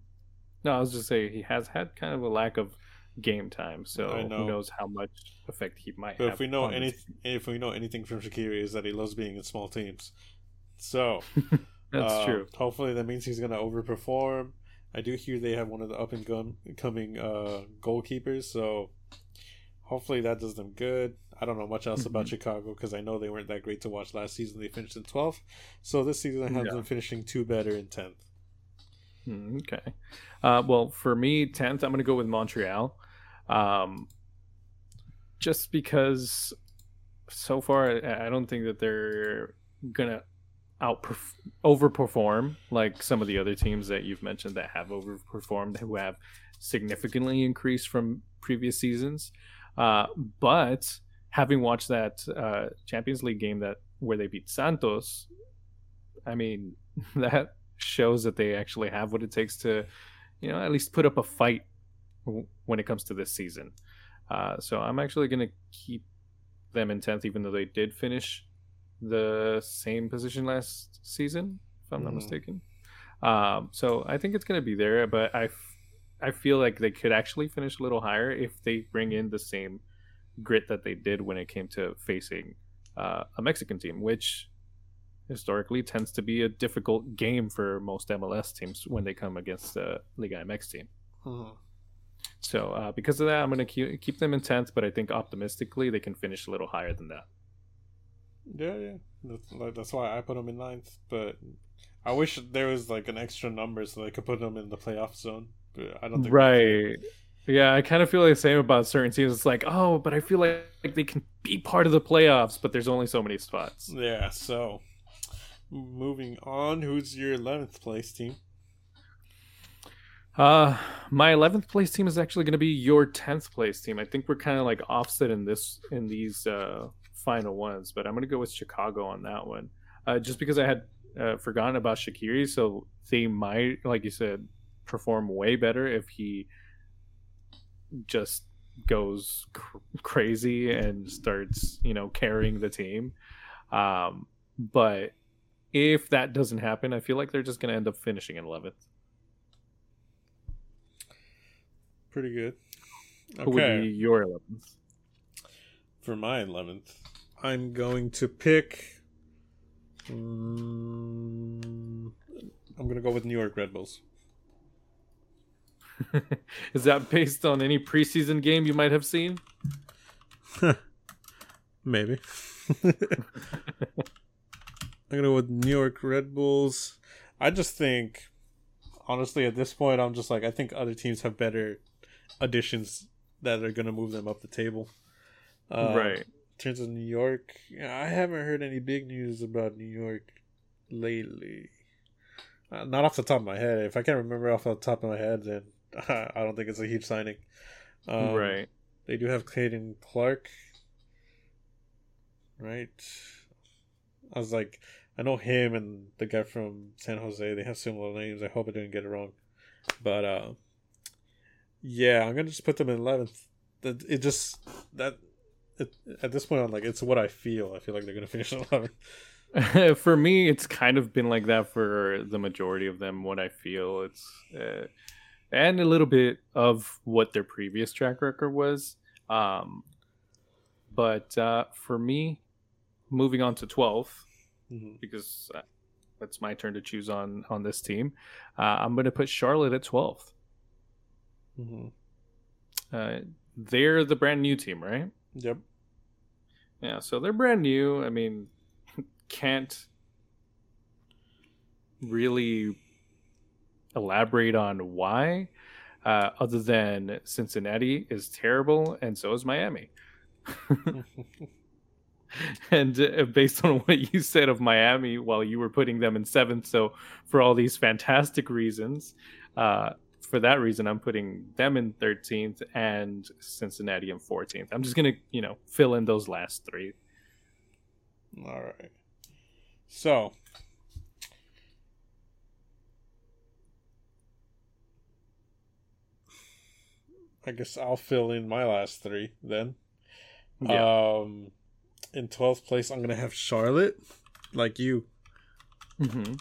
No, I was just saying he has had kind of a lack of game time, so know. who knows how much effect he might But have. if we know any, if we know anything from Shaqiri, is that he loves being in small teams. So that's uh, true. Hopefully, that means he's gonna overperform. I do hear they have one of the up and gun coming uh, goalkeepers, so hopefully that does them good. I don't know much else about Mhm. Chicago because I know they weren't that great to watch last season. They finished in twelfth, so this season I have Yeah. them finishing two better in tenth. Mm, Okay. Uh, well, for me, tenth, I'm going to go with Montreal, um, just because so far I I don't think that they're gonna out overperform like some of the other teams that you've mentioned that have overperformed, who have significantly increased from previous seasons. Uh, but having watched that uh, Champions League game that where they beat Santos, I mean that shows that they actually have what it takes to, you know, at least put up a fight when it comes to this season. Uh, so I'm actually going to keep them in tenth, even though they did finish the same position last season, if I'm not Mhm. mistaken. Um, so I think it's going to be there, but I, f- I feel like they could actually finish a little higher if they bring in the same grit that they did when it came to facing uh, a Mexican team, which historically tends to be a difficult game for most MLS teams when they come against the Liga MX team. So uh, because of that, I'm going to keep, keep them in tenth, but I think optimistically they can finish a little higher than that. Yeah, yeah. That's, like, that's why I put them in ninth. But I wish there was like an extra number so I could put them in the playoff zone. But I don't think Right. Yeah, I kind of feel the same about certain teams. It's like, oh, but I feel like, like they can be part of the playoffs, but there's only so many spots. Yeah. So moving on, who's your eleventh place team? Uh, my 11th place team is actually going to be your 10th place team. I think we're kind of like offset in this in these uh, final ones, but I'm going to go with Chicago on that one. Uh, just because I had uh, forgotten about Shaqiri, so they might, like you said, perform way better if he just goes cr- crazy and starts, you know, carrying the team. Um, but if that doesn't happen, I feel like they're just going to end up finishing in 11th. Pretty good. Who would Okay. be your 11th? For my eleventh, I'm going to pick. Mm, I'm gonna go with New York Red Bulls. Is that based on any preseason game you might have seen? Maybe. I'm gonna go with New York Red Bulls. I just think, honestly, at this point, I'm just like I think other teams have better additions that are gonna move them up the table. Uh, right. In terms of New York, I haven't heard any big news about New York lately. Uh, not off the top of my head. If I can't remember off the top of my head, then I don't think it's a huge signing. Um, right. They do have Caden Clark. Right. I was like, I know him and the guy from San Jose. They have similar names. I hope I didn't get it wrong. But uh, Yeah, I'm gonna just put them in eleventh. That it just that it, at this point, I'm like, it's what I feel. I feel like they're gonna finish eleventh. for me, it's kind of been like that for the majority of them. What I feel, it's uh, and a little bit of what their previous track record was. Um, but uh, for me, moving on to 12th, mm-hmm. because uh, it's my turn to choose on on this team. Uh, I'm going to put Charlotte at 12th. Mm-hmm. Uh, they're the brand new team, right? Yep. Yeah, so they're brand new. I mean, can't really elaborate on why, uh, other than Cincinnati is terrible and so is Miami. and uh, based on what you said of Miami while you were putting them in seventh, so for all these fantastic reasons, uh, for that reason, I'm putting them in 13th and Cincinnati in 14th. I'm just gonna, you know, fill in those last three. All right. So I guess I'll fill in my last three then. Yeah. Um, in twelfth place, I'm gonna have Charlotte, like you. Mm-hmm.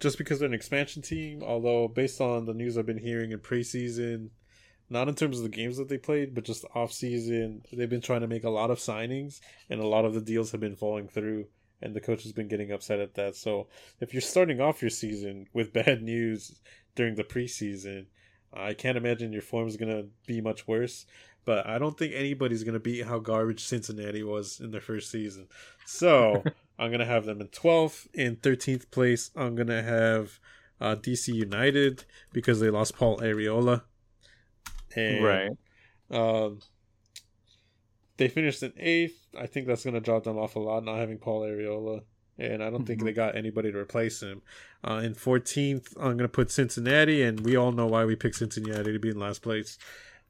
Just because they're an expansion team, although based on the news I've been hearing in preseason, not in terms of the games that they played, but just off season, they've been trying to make a lot of signings, and a lot of the deals have been falling through, and the coach has been getting upset at that. So if you're starting off your season with bad news during the preseason, I can't imagine your form is gonna be much worse but I don't think anybody's gonna beat how garbage Cincinnati was in their first season. So I'm gonna have them in 12th. In 13th place, I'm gonna have uh, DC United because they lost Paul Arriola. And, right. Um, they finished in eighth. I think that's gonna drop them off a lot not having Paul Arriola. And I don't mm-hmm. think they got anybody to replace him. Uh, in 14th, I'm going to put Cincinnati, and we all know why we picked Cincinnati to be in last place.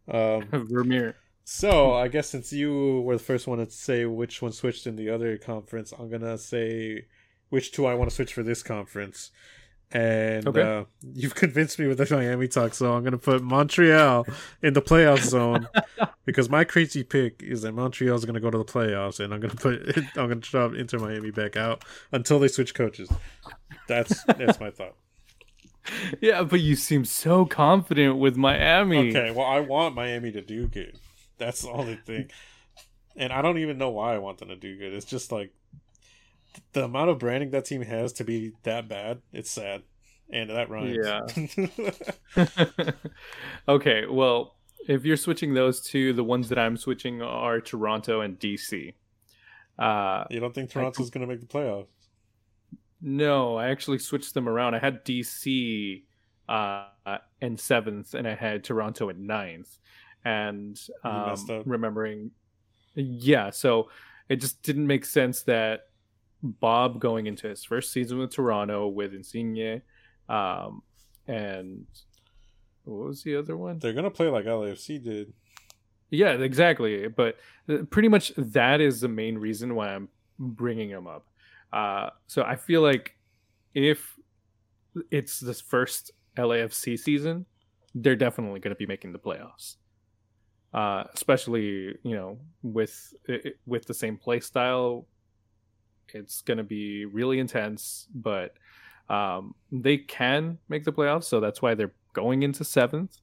Um, Vermeer. So I guess since you were the first one to say which one switched in the other conference, I'm gonna say which two I want to switch for this conference. And okay. uh, you've convinced me with the Miami talk, so I'm gonna put Montreal in the playoff zone because my crazy pick is that Montreal is gonna go to the playoffs, and I'm gonna put I'm gonna drop Inter Miami back out until they switch coaches. That's that's my thought. yeah, but you seem so confident with Miami. Okay, well, I want Miami to do good. That's the only thing. And I don't even know why I want them to do good. It's just like the amount of branding that team has to be that bad. It's sad. And that rhymes. Yeah. okay, well, if you're switching those two, the ones that I'm switching are Toronto and DC. Uh, you don't think Toronto's going to make the playoffs? No, I actually switched them around. I had DC uh, in seventh, and I had Toronto in ninth. And um, remembering, yeah, so it just didn't make sense that Bob going into his first season with Toronto with Insigne, um, and what was the other one? They're gonna play like LAFC did. Yeah, exactly. But uh, pretty much that is the main reason why I'm bringing him up. Uh, so I feel like if it's this first LAFC season, they're definitely going to be making the playoffs. Uh, especially you know with with the same play style, it's going to be really intense. But um, they can make the playoffs, so that's why they're going into seventh.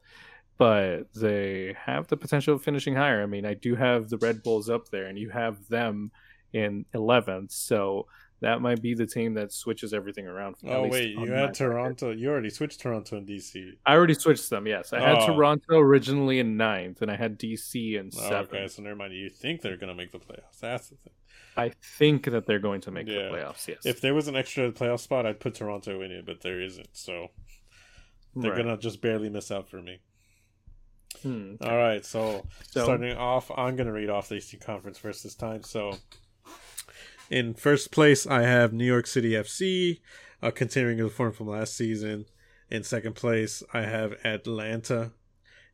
But they have the potential of finishing higher. I mean, I do have the Red Bulls up there, and you have them in eleventh. So that might be the team that switches everything around. Oh wait, you had Toronto. Record. You already switched Toronto and DC. I already switched them. Yes, I had oh. Toronto originally in ninth, and I had DC in oh, seventh. Okay, so never mind. You think they're going to make the playoffs? That's the thing. I think that they're going to make yeah. the playoffs. Yes. If there was an extra playoff spot, I'd put Toronto in it, but there isn't. So they're right. gonna just barely miss out for me. Hmm, okay. All right, so, so starting off, I'm gonna read off the Eastern Conference first this time. So in first place, I have New York City FC, uh, continuing the form from last season. In second place, I have Atlanta.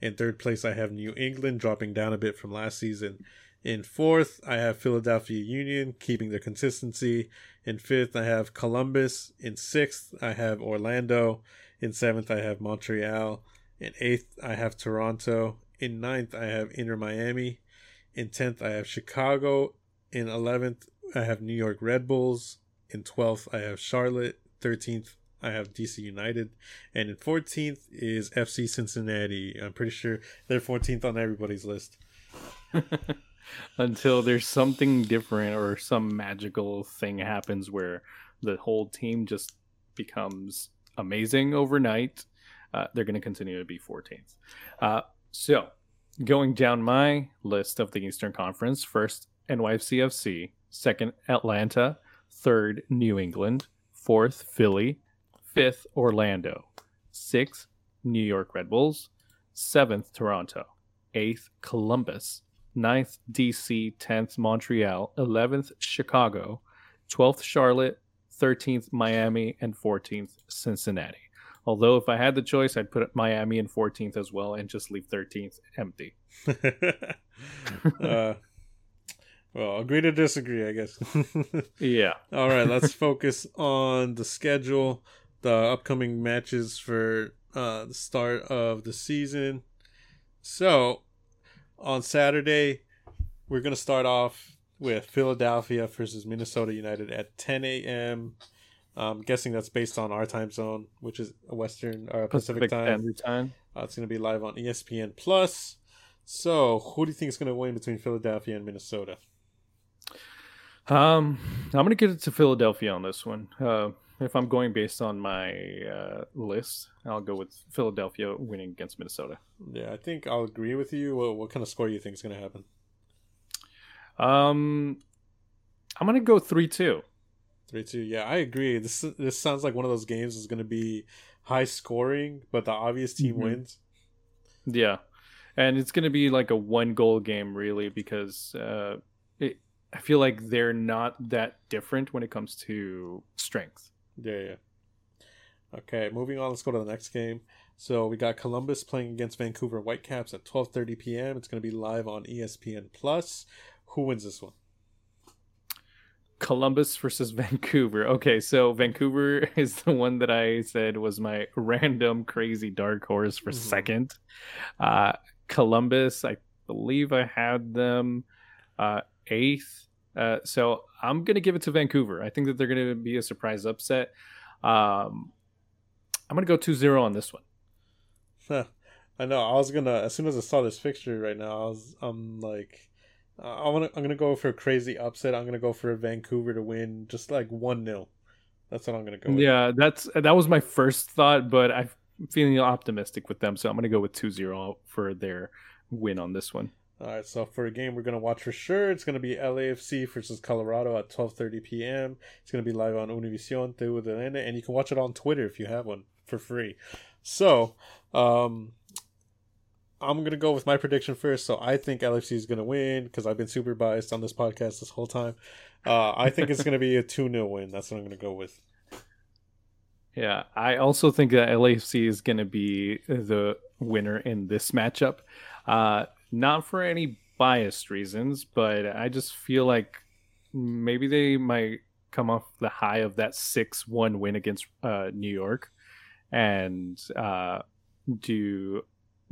In third place, I have New England, dropping down a bit from last season. In fourth, I have Philadelphia Union, keeping their consistency. In fifth, I have Columbus. In sixth, I have Orlando. In seventh, I have Montreal. In eighth, I have Toronto. In ninth, I have Inter Miami. In tenth, I have Chicago. In eleventh, I have New York Red Bulls. In twelfth, I have Charlotte. Thirteenth, I have DC United, and in 14th is FC Cincinnati. I'm pretty sure they're 14th on everybody's list. Until there's something different or some magical thing happens where the whole team just becomes amazing overnight, uh, they're going to continue to be 14th. Uh, so, going down my list of the Eastern Conference, first NYCFC, second Atlanta, third New England, fourth Philly, fifth Orlando, sixth New York Red Bulls, seventh Toronto, eighth Columbus, ninth DC, tenth Montreal, eleventh Chicago, twelfth Charlotte, thirteenth Miami, and fourteenth Cincinnati. Although if I had the choice, I'd put Miami in 14th as well and just leave 13th empty. uh, well, agree to disagree, I guess. yeah. All right, let's focus on the schedule the upcoming matches for uh, the start of the season. So, on Saturday, we're going to start off with Philadelphia versus Minnesota United at 10 a.m. I'm guessing that's based on our time zone, which is a Western or uh, Pacific, Pacific time. time. Uh, it's going to be live on ESPN Plus. So, who do you think is going to win between Philadelphia and Minnesota? Um, I'm going to get it to Philadelphia on this one. Uh, if I'm going based on my uh, list, I'll go with Philadelphia winning against Minnesota. Yeah, I think I'll agree with you. What, what kind of score do you think is going to happen? Um, I'm going to go three two. Three two. Yeah, I agree. This this sounds like one of those games is going to be high scoring, but the obvious team mm-hmm. wins. Yeah, and it's going to be like a one goal game, really, because uh, I feel like they're not that different when it comes to strength. Yeah, yeah. Okay, moving on. Let's go to the next game. So we got Columbus playing against Vancouver Whitecaps at 12:30 p.m. It's going to be live on ESPN Plus. Who wins this one? Columbus versus Vancouver. Okay, so Vancouver is the one that I said was my random crazy dark horse for mm-hmm. second. Uh, Columbus, I believe I had them uh, eighth. Uh, so I'm going to give it to Vancouver. I think that they're going to be a surprise upset. Um, I'm going to go 2 0 on this one. I know. I was going to, as soon as I saw this fixture right now, I was, I'm like, I want to, I'm going to go for a crazy upset. I'm going to go for Vancouver to win just like 1 0. That's what I'm going to go with. Yeah, that's that was my first thought, but I'm feeling optimistic with them. So I'm going to go with 2 0 for their win on this one. All right, so for a game we're gonna watch for sure, it's gonna be LAFC versus Colorado at 12:30 p.m. It's gonna be live on Univision TVN, and you can watch it on Twitter if you have one for free. So, um, I'm gonna go with my prediction first. So I think LAFC is gonna win because I've been super biased on this podcast this whole time. Uh, I think it's gonna be a 2 0 win. That's what I'm gonna go with. Yeah, I also think that LAFC is gonna be the winner in this matchup. Uh, not for any biased reasons, but I just feel like maybe they might come off the high of that 6 1 win against uh, New York and uh, do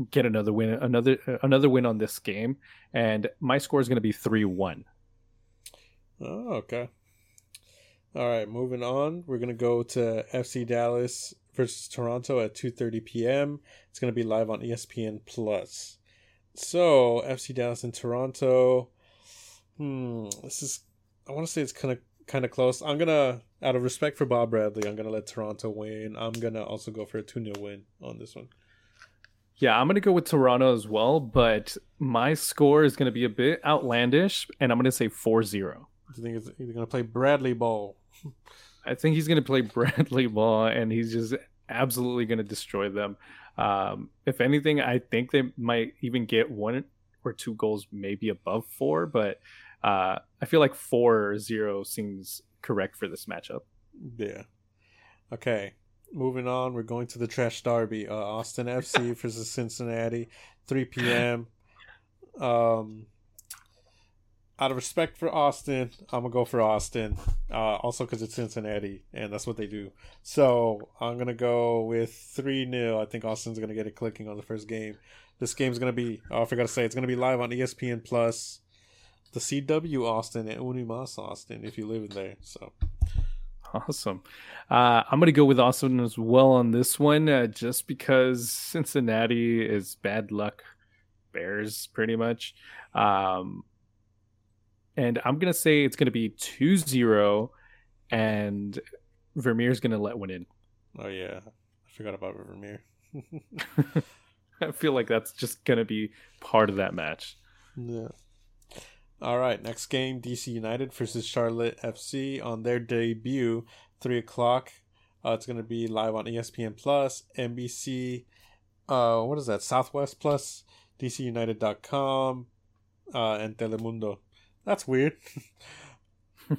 get another win another another win on this game. And my score is going to be 3-1 oh okay. All right moving on. We're going to go to fc dallas versus toronto at 2.30 p.m it's going to be live on espn plus so FC Dallas and Toronto. Hmm, this is. I want to say it's kind of kind of close. I'm gonna, out of respect for Bob Bradley, I'm gonna let Toronto win. I'm gonna also go for a two 0 win on this one. Yeah, I'm gonna go with Toronto as well, but my score is gonna be a bit outlandish, and I'm gonna say 4-0. Do you think he's gonna play Bradley ball? I think he's gonna play Bradley ball, and he's just absolutely gonna destroy them. Um, if anything, I think they might even get one or two goals, maybe above four, but uh, I feel like four zero seems correct for this matchup. Yeah. Okay. Moving on, we're going to the trash derby. Uh, Austin FC versus Cincinnati, 3 p.m. Um, out of respect for Austin, I'm gonna go for Austin. Uh, also because it's Cincinnati and that's what they do. So I'm gonna go with three 0 I think Austin's gonna get it clicking on the first game. This game's gonna be. Oh, I forgot to say it's gonna be live on ESPN Plus, the CW Austin and Unimas Austin if you live in there. So Awesome. Uh, I'm going to go with Austin as well on this one, uh, just because Cincinnati is bad luck Bears, pretty much. Um, and I'm going to say it's going to be 2 0, and Vermeer's going to let one in. Oh, yeah. I forgot about Vermeer. I feel like that's just going to be part of that match. Yeah. All right, next game DC United versus Charlotte FC on their debut, 3 o'clock. Uh, it's going to be live on ESPN Plus, NBC, uh, what is that, Southwest Plus, DCUnited.com, uh, and Telemundo. That's weird.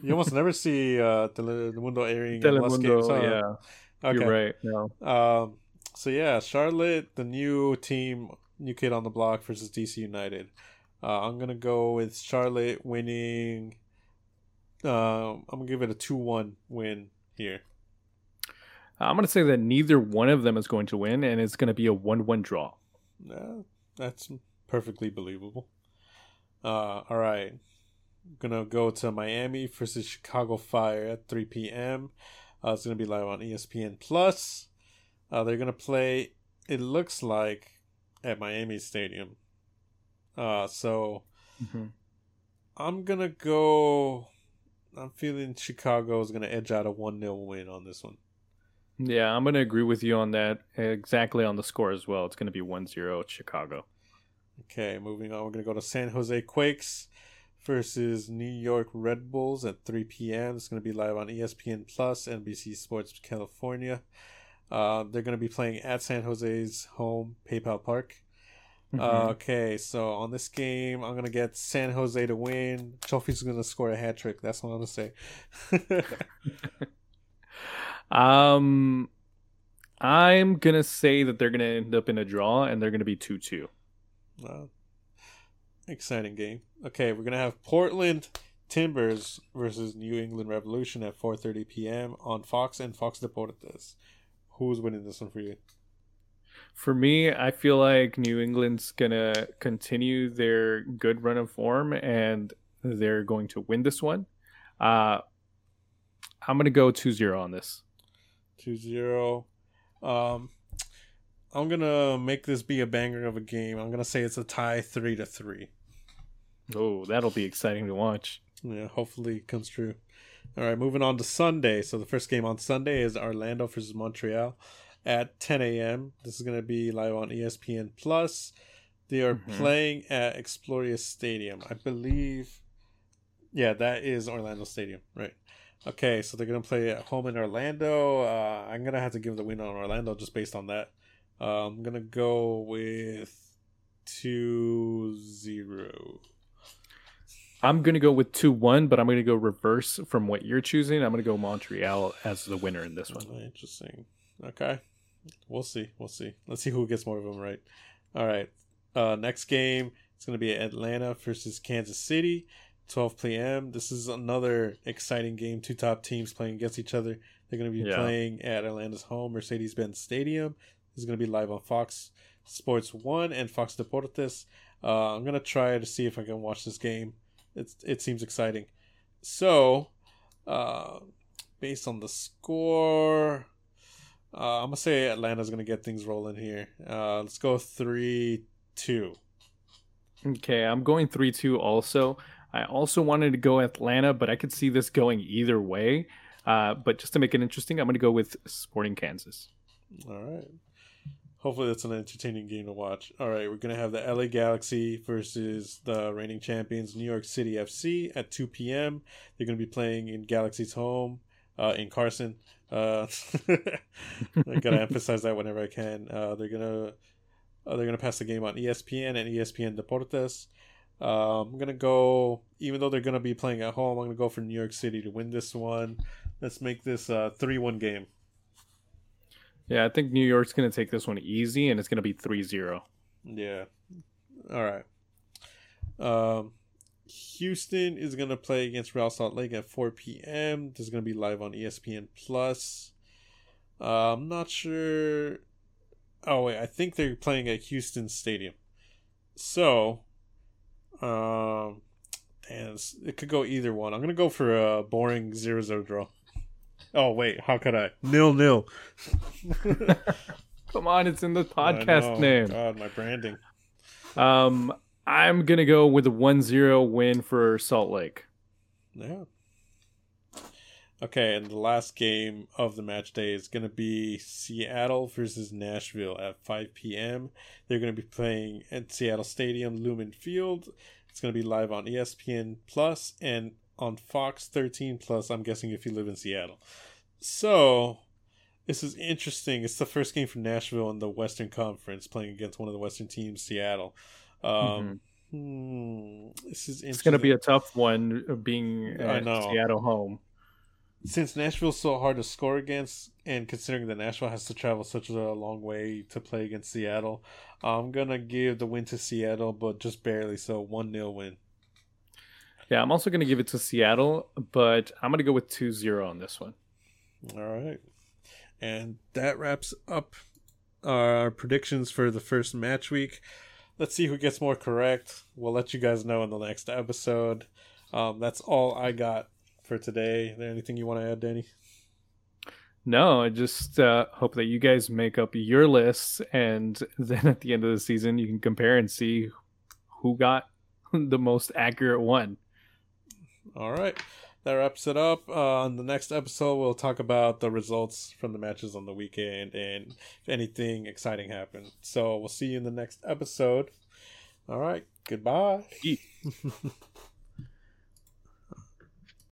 you almost never see uh, Telemundo airing Telemundo, games, huh? yeah. Okay. You're right. No. Um, so yeah, Charlotte, the new team, new kid on the block versus DC United. Uh, I'm gonna go with Charlotte winning. Uh, I'm gonna give it a two-one win here. I'm gonna say that neither one of them is going to win, and it's gonna be a one-one draw. Yeah, that's perfectly believable. Uh, all right, gonna go to Miami versus Chicago Fire at 3 p.m. Uh, it's gonna be live on ESPN Plus. Uh, they're gonna play. It looks like at Miami Stadium. Uh, so mm-hmm. I'm gonna go. I'm feeling Chicago is gonna edge out a one 0 win on this one. Yeah, I'm gonna agree with you on that. Exactly on the score as well. It's gonna be 1-0 Chicago. Okay, moving on. We're gonna go to San Jose Quakes versus New York Red Bulls at 3 p.m. It's gonna be live on ESPN Plus, NBC Sports California. Uh, they're gonna be playing at San Jose's home PayPal Park. Mm-hmm. okay, so on this game, I'm gonna get San Jose to win. Chelsea's gonna score a hat trick. That's what I'm gonna say. um, I'm gonna say that they're gonna end up in a draw, and they're gonna be two two. Uh, exciting game. Okay, we're gonna have Portland Timbers versus New England Revolution at 4:30 p.m. on Fox and Fox Deportes. Who's winning this one for you? For me, I feel like New England's gonna continue their good run of form and they're going to win this one. Uh, I'm gonna go 2-0 on this. 2-0. Um, I'm gonna make this be a banger of a game. I'm gonna say it's a tie, three to three. Oh, that'll be exciting to watch. Yeah, hopefully it comes true. All right, moving on to Sunday. So the first game on Sunday is Orlando versus Montreal at 10 a.m. This is going to be live on ESPN Plus. They are mm-hmm. playing at Exploria Stadium. I believe. Yeah, that is Orlando Stadium, right? Okay, so they're going to play at home in Orlando. Uh, I'm going to have to give the win on Orlando just based on that. Uh, I'm going to go with 2 0. I'm going to go with 2 1, but I'm going to go reverse from what you're choosing. I'm going to go Montreal as the winner in this one. Interesting. Okay. We'll see. We'll see. Let's see who gets more of them right. All right. Uh, next game it's going to be Atlanta versus Kansas City, 12 p.m. This is another exciting game. Two top teams playing against each other. They're going to be yeah. playing at Atlanta's home, Mercedes Benz Stadium. Is going to be live on Fox Sports 1 and Fox Deportes. Uh, I'm going to try to see if I can watch this game. It's, it seems exciting. So, uh, based on the score, uh, I'm gonna say Atlanta's gonna get things rolling here. Uh, let's go three two. Okay, I'm going three two. Also, I also wanted to go Atlanta, but I could see this going either way. Uh, but just to make it interesting, I'm gonna go with Sporting Kansas. All right. Hopefully, that's an entertaining game to watch. All right, we're gonna have the LA Galaxy versus the reigning champions New York City FC at 2 p.m. They're gonna be playing in Galaxy's home uh, in Carson. Uh, I gotta emphasize that whenever I can. Uh, they're gonna uh, they're gonna pass the game on ESPN and ESPN Deportes. Uh, I'm gonna go, even though they're gonna be playing at home. I'm gonna go for New York City to win this one. Let's make this a three-one game. Yeah, I think New York's gonna take this one easy, and it's gonna be 3-0. Yeah. All right. Um, Houston is gonna play against Real Salt Lake at 4 p.m. This is gonna be live on ESPN Plus. Uh, I'm not sure. Oh wait, I think they're playing at Houston Stadium. So, um, damn, it could go either one. I'm gonna go for a boring 0-0 draw. Oh wait, how could I? Nil nil. Come on, it's in the podcast name. God, my branding. Um, I'm gonna go with a 1-0 win for Salt Lake. Yeah. Okay, and the last game of the match day is going to be Seattle versus Nashville at 5 p.m. They're going to be playing at Seattle Stadium, Lumen Field. It's going to be live on ESPN Plus and on Fox 13 Plus. I'm guessing if you live in Seattle. So this is interesting. It's the first game for Nashville in the Western Conference, playing against one of the Western teams, Seattle. Um, mm-hmm. hmm, this is it's going to be a tough one, uh, being know. Seattle home. Since Nashville's so hard to score against, and considering that Nashville has to travel such a long way to play against Seattle, I'm gonna give the win to Seattle, but just barely. So one 0 win. Yeah, I'm also gonna give it to Seattle, but I'm gonna go with 2-0 on this one. All right. And that wraps up our predictions for the first match week. Let's see who gets more correct. We'll let you guys know in the next episode. Um, that's all I got for today. Is there anything you want to add, Danny? No, I just uh, hope that you guys make up your lists, and then at the end of the season, you can compare and see who got the most accurate one. All right that wraps it up. Uh, on the next episode, we'll talk about the results from the matches on the weekend and if anything exciting happened. So we'll see you in the next episode. All right. Goodbye.